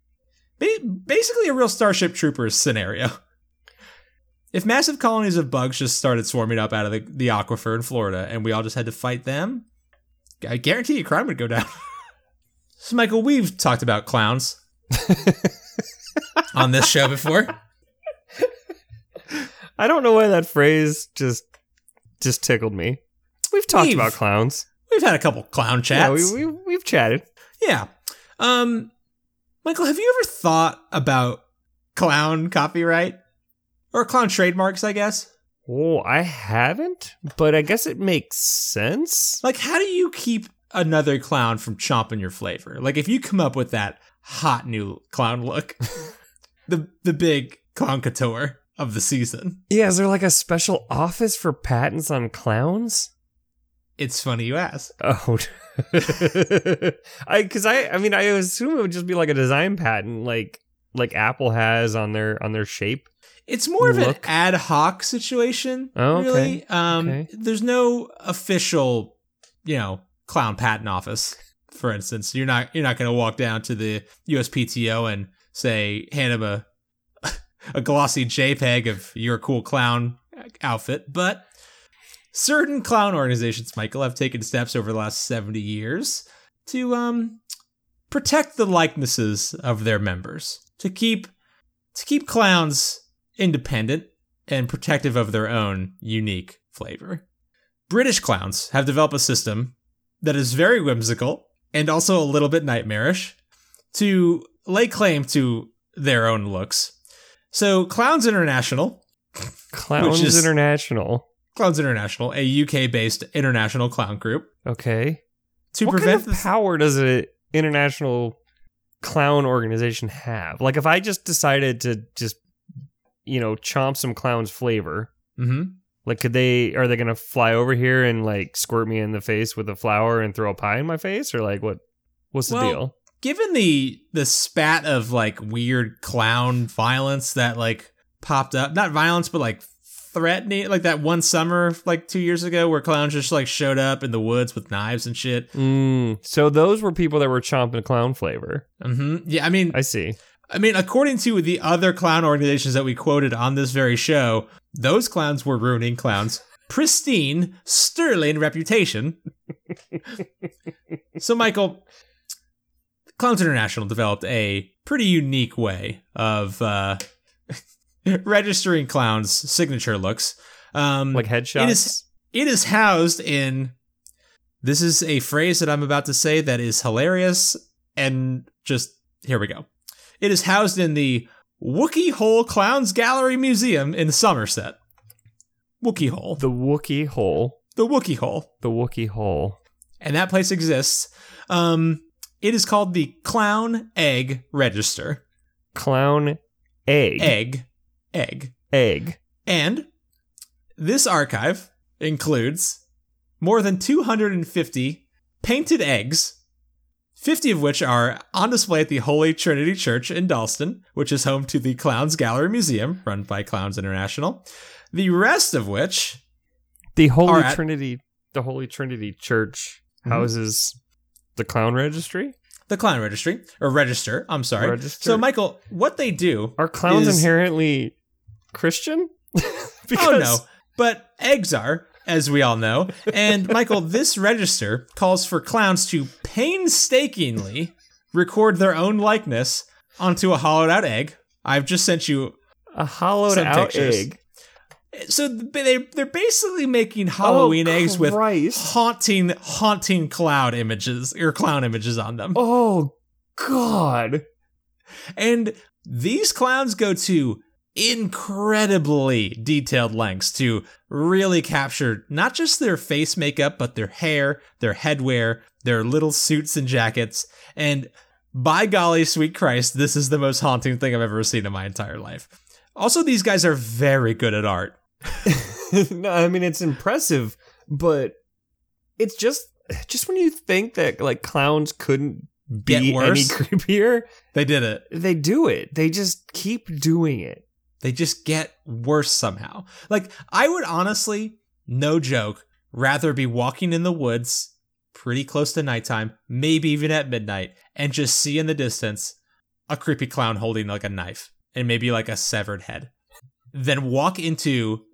Ba- basically, a real Starship Troopers scenario. If massive colonies of bugs just started swarming up out of the, the aquifer in Florida and we all just had to fight them, I guarantee you crime would go down. so, Michael, we've talked about clowns on this show before. I don't know why that phrase just just tickled me. we've talked We've- about clowns. We've had a couple clown Yeah, chats. we, we we've chatted. Yeah. Um, Michael, have you ever thought about clown copyright or clown trademarks? I guess. Oh, I haven't, but I guess it makes sense. Like, how do you keep another clown from chomping your flavor? Like, if you come up with that hot new clown look, the the big clown couture of the season. Yeah, is there like a special office for patents on clowns? It's funny you ask. Oh, I because I I mean I assume it would just be like a design patent, like like Apple has on their on their shape. It's more of an ad hoc situation. Oh, okay. Really. Um, Okay. there's no official, you know, clown patent office. For instance, you're not you're not going to walk down to the USPTO and say hand them a a glossy JPEG of your cool clown outfit, but certain clown organizations, Michael, have taken steps over the last 70 years to um protect the likenesses of their members, to keep to keep clowns independent and protective of their own unique flavor. British clowns have developed a system that is very whimsical and also a little bit nightmarish to lay claim to their own looks. So, Clowns International, Clowns is- International. Clowns International, a UK based international clown group, Okay. to what prevent kind of power does an international clown organization have? Like, if I just decided to just, you know, chomp some clown's flavor, hmm like, could they? Are they gonna fly over here and like squirt me in the face with a flower and throw a pie in my face, or like what? What's the Well, deal? Given the the spat of like weird clown violence that like popped up not violence but like threatening like that one summer like two years ago where clowns just like showed up in the woods with knives and shit Mm, so those were people that were chomping clown flavor. hmm yeah i mean I see. i mean according to the other clown organizations that we quoted on this very show those clowns were ruining clowns pristine sterling reputation so michael clowns international developed a pretty unique way of uh registering clowns signature looks um Like headshots. it is it is housed in this is a phrase that i'm about to say that is hilarious and just here we go it is housed in the Wookey Hole Clowns Gallery Museum in Somerset. Wookey Hole. the Wookey hole. The Wookey Hole. The Wookey hole. And that place exists. Um, it is called the Clown Egg Register. Clown egg. Egg. Egg. Egg. And this archive includes more than 250 painted eggs, 50 of which are on display at the Holy Trinity Church in Dalston, which is home to the Clowns Gallery Museum, run by Clowns International. The rest of which, The Holy Are at- Trinity. The Holy Trinity Church Mhm. houses the clown registry. the Clown Registry, or Register, I'm sorry. Register. So, Michael, what they do. Are clowns is- inherently Christian? Oh, no. But eggs are, as we all know. And Michael, this register calls for clowns to painstakingly record their own likeness onto a hollowed out egg. I've just sent you. A hollowed out pictures. egg. So they they're basically making oh, Halloween Oh, eggs with haunting haunting cloud images or clown images on them. Oh God. And these clowns go to incredibly detailed lengths to really capture not just their face makeup, but their hair, their headwear, their little suits and jackets. And by golly, sweet Christ, this is the most haunting thing I've ever seen in my entire life. Also, these guys are very good at art. no, I mean it's impressive, but it's just just when you think that like clowns couldn't be any creepier, They did it. they do it. They just keep doing it. They just get worse somehow. Like, I would honestly, no joke, rather be walking in the woods pretty close to nighttime, maybe even at midnight, and just see in the distance a creepy clown holding like a knife and maybe like a severed head. Then walk into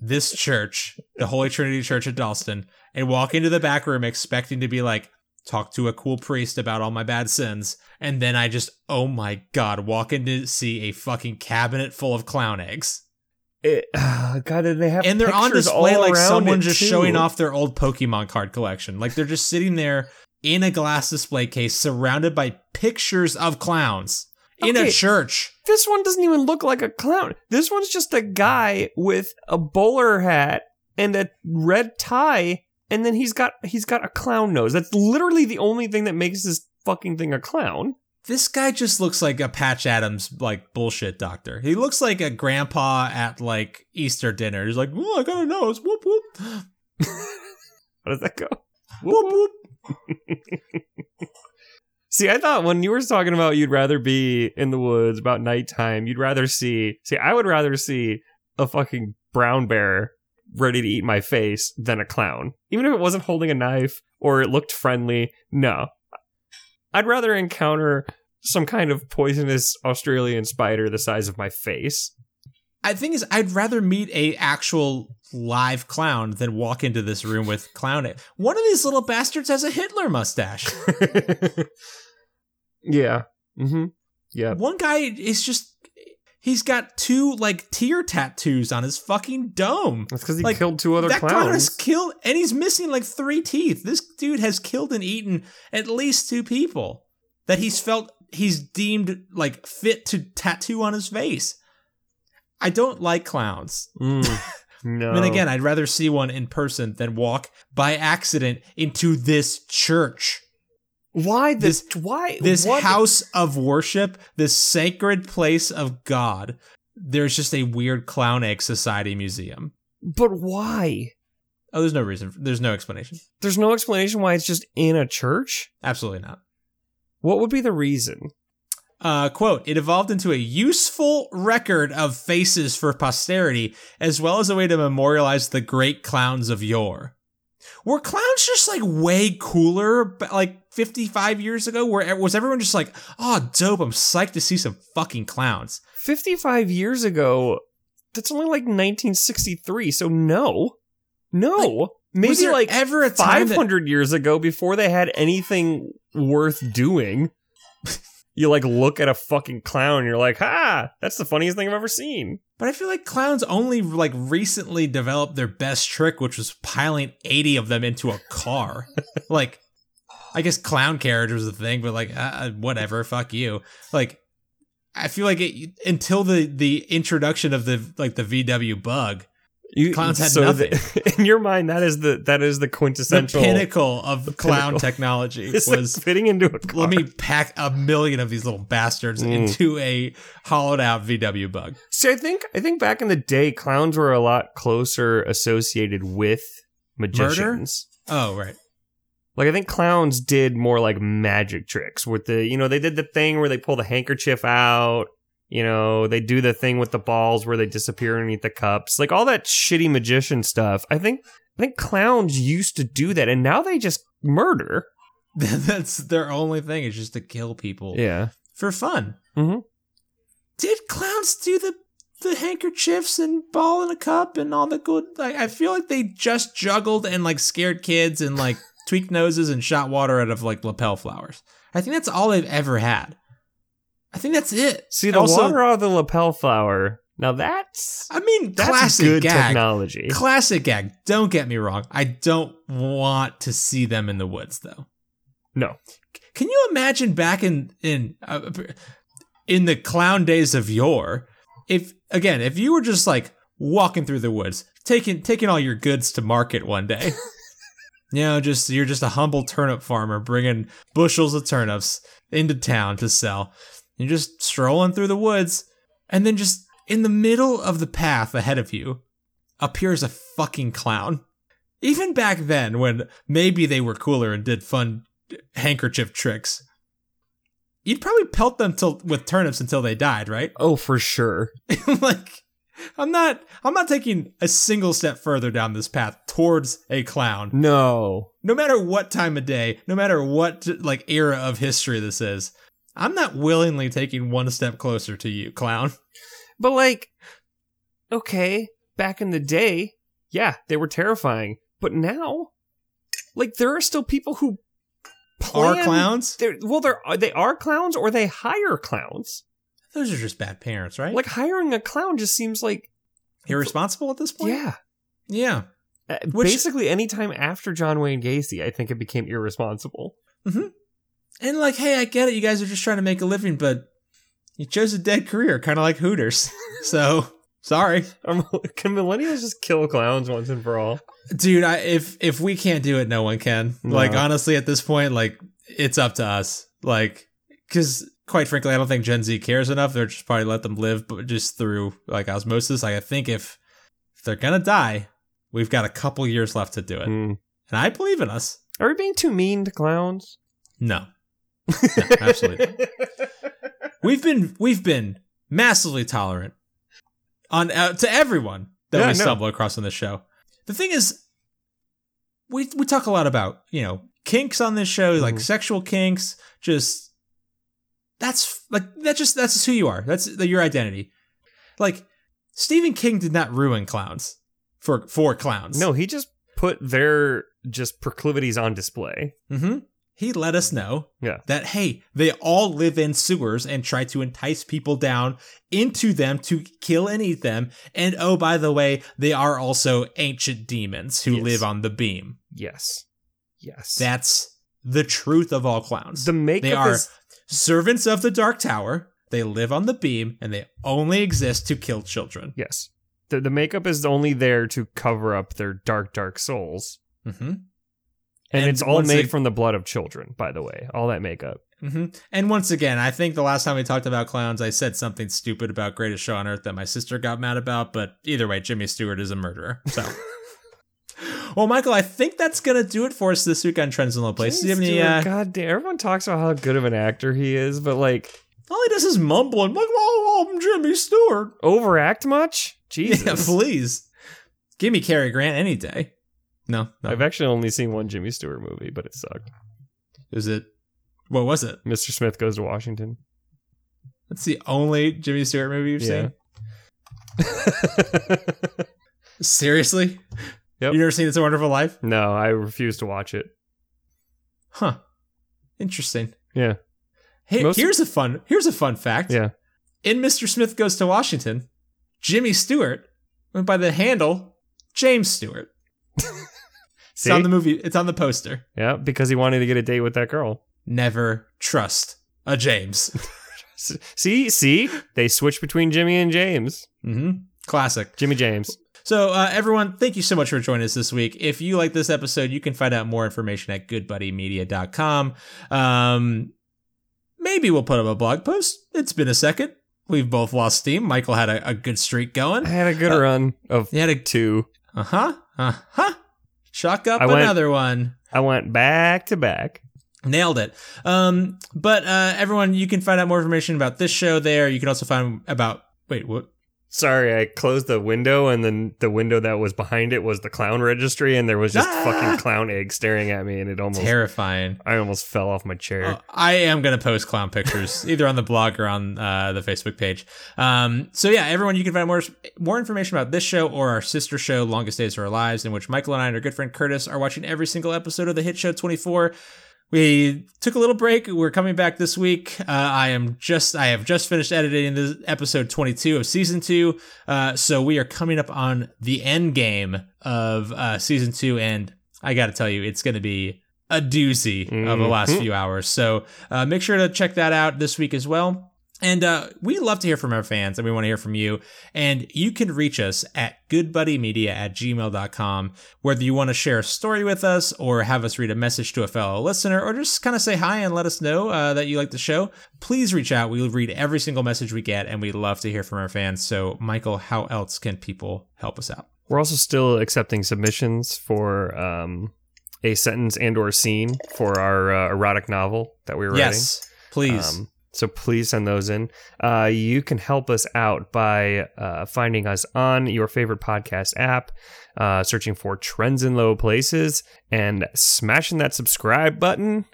this church, the Holy Trinity Church at Dalston, and walk into the back room expecting to be like, talk to a cool priest about all my bad sins. And then I just, oh my god, walk in to see a fucking cabinet full of clown eggs. It, uh, God, and they have and they're on display like someone just too. showing off their old Pokemon card collection. Like they're just sitting there in a glass display case surrounded by pictures of clowns in Okay. a church. This one doesn't even look like a clown. This one's just a guy with a bowler hat and a red tie, and then he's got he's got a clown nose. That's literally the only thing that makes this fucking thing a clown. This guy just looks like a Patch Adams like bullshit doctor. He looks like a grandpa at like Easter dinner. He's like, "Oh, I got a nose." Whoop whoop. How does that go? Whoop whoop. See, I thought when you were talking about you'd rather be in the woods about nighttime, you'd rather see. See, I would rather see a fucking brown bear ready to eat my face than a clown. Even if it wasn't holding a knife or it looked friendly, no. I'd rather encounter some kind of poisonous Australian spider the size of my face. I think is I'd rather meet a actual live clown than walk into this room with clown. It. One of these little bastards has a Hitler mustache. yeah. Mm-hmm. Yeah. One guy is just he's got two like tear tattoos on his fucking dome. That's because he Like, killed two other that clown has clowns. killed and he's missing like three teeth. This dude has killed and eaten at least two people that he's felt he's deemed like fit to tattoo on his face. I don't like clowns. Mm, no. And again, I'd rather see one in person than walk by accident into this church, why this? Why this what? house of worship, this sacred place of God. There's just a weird clown egg society museum. But why? Oh, there's no reason. There's no explanation. There's no explanation why it's just in a church. Absolutely not. What would be the reason? Uh, quote, it evolved into a useful record of faces for posterity, as well as a way to memorialize the great clowns of yore. Were clowns just like way cooler, b- like 55 years ago? Where was everyone just like, oh, dope, I'm psyched to see some fucking clowns? 55 years ago, that's only like 1963, so no. No. Maybe was there like ever a time that 500 years ago before they had anything worth doing. you like look at a fucking clown and you're like, ha, that's the funniest thing I've ever seen. But I feel like clowns only like recently developed their best trick, which was piling 80 of them into a car. like, I guess clown carriage was the thing, but like, uh, whatever, fuck you. Like, I feel like it, until the the introduction of the like the VW bug, You, Clowns had the- in your mind, that is the that is the the quintessential. pinnacle of clown pinnacle. technology It's like was fitting into a car. let me pack a million of these little bastards Mm. into a hollowed out VW bug. See, I think I think back in the day, clowns were a lot closer associated with magicians. Oh, right. Like I think clowns did more like magic tricks with the you know they did the thing where they pull the handkerchief out. You know they do the thing with the balls where they disappear underneath the cups. Like all that shitty magician stuff. I think I think clowns used to do that, and now they just murder. That's their only thing is just to kill people. Yeah. for fun. Mhm. Did clowns do the the handkerchiefs and ball in a cup and all the good? Like, I feel like they just juggled and like scared kids and like tweaked noses and shot water out of like lapel flowers. I think that's all they've ever had. I think that's it. See the Also- water out of the lapel flower. Now that's I mean, that's classic good gag. technology. Classic gag. Don't get me wrong. I don't want to see them in the woods though. No. Can you imagine back in in uh, in the clown days of yore? If again, if you were just like walking through the woods, taking taking all your goods to market one day, you know, just you're just a humble turnip farmer bringing bushels of turnips into town to sell. You're just strolling through the woods, and then just in the middle of the path ahead of you appears a fucking clown. Even back then, when maybe they were cooler and did fun handkerchief tricks. You'd probably pelt them till with turnips until they died, right? Oh, for sure. like I'm not I'm not taking a single step further down this path towards a clown. No. No matter what time of day, no matter what like era of history this is. I'm not willingly taking one step closer to you, clown. But like, okay, back in the day, yeah, they were terrifying. But now, like, there are still people who Are clowns? They're, well, they're they are clowns, or they hire clowns. Those are just bad parents, right? Like hiring a clown just seems like irresponsible at this point. Yeah. Yeah. Uh, Which- Basically, anytime after John Wayne Gacy, I think it became irresponsible. And like, hey, I get it. You guys are just trying to make a living, but you chose a dead career, kind of like Hooters. so sorry, Um, Can millennials just kill clowns once and for all? dude. I, if if we can't do it, no one can. Like honestly, at this point, like it's up to us. Like, because quite frankly, I don't think Gen Z cares enough. They're just probably let them live, but just through like osmosis. Like, I think if if they're gonna die, we've got a couple years left to do it, Mm. and I believe in us. Are we being too mean to clowns? No, Absolutely. we've been we've been massively tolerant on uh, to everyone that Yeah, we stumble across on this show. The thing is, we we talk a lot about you know kinks on this show, like Mhm. sexual kinks. Just that's like that. Just that's just who you are. That's the, your identity. Like Stephen King did not ruin clowns for for clowns. No, he just put their just proclivities on display. hmm He let us know Yeah. that, hey, they all live in sewers and try to entice people down into them to kill and eat them. And oh, by the way, they are also ancient demons who Yes. live on the beam. Yes. Yes. That's the truth of all clowns. the makeup they are is servants of the Dark Tower. They live on the beam and they only exist to kill children. yes. The the makeup is only there to cover up their dark, dark souls. Mm-hmm. And, And it's all made they- from the blood of children, by the way. All that makeup. hmm And once again, I think the last time we talked about clowns, I said something stupid about Greatest Show on Earth that my sister got mad about. But either way, Jimmy Stewart is a murderer. So, well, Michael, I think that's gonna do it for us this week on Trends in Low Places. Have any? Uh, God damn, everyone talks about how good of an actor he is, but like all he does is mumble and like, "Oh, I'm Jimmy Stewart." overact much? Jesus. Yeah, please, give me Cary Grant any day. No, no. I've actually only seen one Jimmy Stewart movie, but it sucked. is it? What was it? Mr. Smith Goes to Washington. That's the only Jimmy Stewart movie you've Yeah. seen. Seriously? Yep. You never seen It's a Wonderful Life? no, I refuse to watch it. Huh. Interesting. Yeah. Hey, Most- here's a fun here's a fun fact. Yeah. In Mr. Smith Goes to Washington, Jimmy Stewart went by the handle James Stewart. It's See? on the movie. It's on the poster. Yeah, because he wanted to get a date with that girl. Never trust a James. See, see, they switch between Jimmy and James. Mm-hmm. Classic. Jimmy James. So, uh, everyone, thank you so much for joining us this week. If you like this episode, you can find out more information at goodbuddymedia.com. Um, maybe we'll put up a blog post. It's been a second. We've both lost steam. Michael had a, a good streak going. I had a good Uh, run of He had a two. uh huh, uh huh. Chalk up I went- another one. I went back to back. Nailed it. Um, but uh, everyone, you can find out more information about this show there. You can also find about wait, what? Sorry, I closed the window, and then the window that was behind it was the clown registry, and there was just Ah! fucking clown egg staring at me, and it almost Terrifying. I almost fell off my chair. Uh, I am going to post clown pictures either on the blog or on uh, the Facebook page. Um, so yeah, everyone, you can find more more information about this show or our sister show, Longest Days of Our Lives, in which Michael and I and our good friend Curtis are watching every single episode of the hit show 24. We took a little break. We're coming back this week. Uh, I am just I have just finished editing this episode 22 of season two. Uh, so we are coming up on the end game of uh, season two, and I got to tell you, it's going to be a doozy of the last few hours. So uh, make sure to check that out this week as well. And uh, we love to hear from our fans and we want to hear from you. And you can reach us at goodbuddymedia at gmail.com, whether you want to share a story with us or have us read a message to a fellow listener or just kind of say hi and let us know uh, that you like the show. Please reach out. We read every single message we get and we love to hear from our fans. So, Michael, how else can people help us out? We're also still accepting submissions for um, a sentence and or scene for our uh, erotic novel that we were Yes, please. Um, so please send those in. Uh, you can help us out by uh, finding us on your favorite podcast app, uh, searching for Trends in Low Places, and smashing that subscribe button.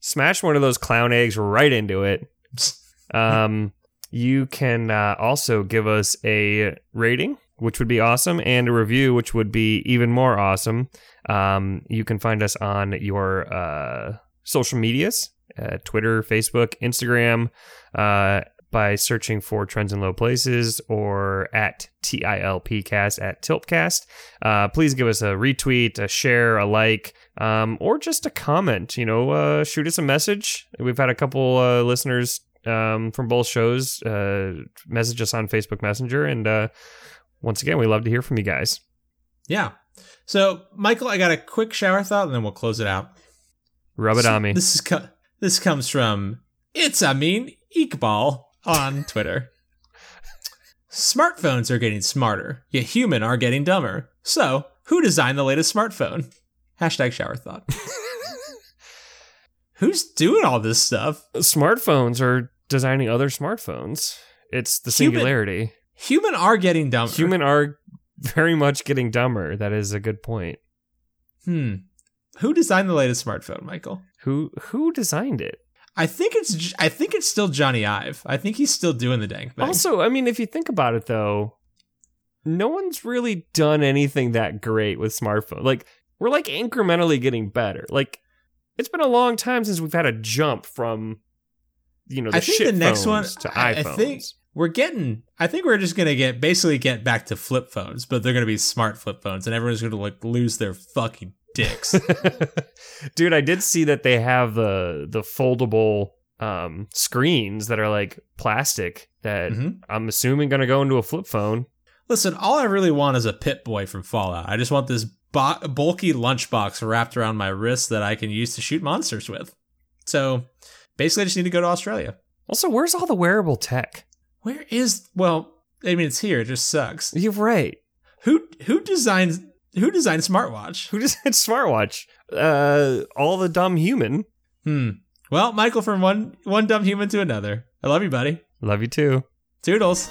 Smash one of those clown eggs right into it. Um, you can uh, also give us a rating, which would be awesome, and a review, which would be even more awesome. Um, you can find us on your uh, social medias uh, Twitter, Facebook, Instagram, uh, by searching for Trends in Low Places or at TILPcast at Tiltcast. Uh, please give us a retweet, a share, a like, um, or just a comment. You know, uh, shoot us a message. We've had a couple uh, listeners um, from both shows uh, message us on Facebook Messenger. And uh, once again, we love to hear from you guys. Yeah. So, Michael, I got a quick shower thought, and then we'll close it out. Rub it So on me. This is co- this comes from it's I mean Iqbal on Twitter. Smartphones are getting smarter, yet human are getting dumber. So, who designed the latest smartphone? Hashtag shower thought. Who's doing all this stuff? Smartphones are designing other smartphones. It's the Human- singularity. Human are getting dumber. Human are very much getting dumber. That is a good point. Hmm. Who designed the latest smartphone, Michael? Who who designed it? I think it's I think it's still Jony Ive. I think he's still doing the dang thing. Also, I mean, if you think about it, though, no one's really done anything that great with smartphone. Like we're like incrementally getting better. Like it's been a long time since we've had a jump from you know the I think shit the next phones one to I, iPhones. I think we're getting I think we're just gonna get basically get back to flip phones, but they're gonna be smart flip phones and everyone's gonna like lose their fucking dicks. Dude, I did see that they have the the foldable um screens that are like plastic that Mhm. I'm assuming going to go into a flip phone. Listen, all I really want is a Pip-Boy from Fallout. I just want this bo- bulky lunchbox wrapped around my wrist that I can use to shoot monsters with. So basically, I just need to go to Australia. Also, where's all the wearable tech? Where is well? I mean, it's here. It just sucks. You're right. Who who designs who designed smartwatch? Who designed smartwatch? Uh, all the dumb human. Hmm. Well, Michael, from one one dumb human to another. I love you, buddy. Love you too. Toodles.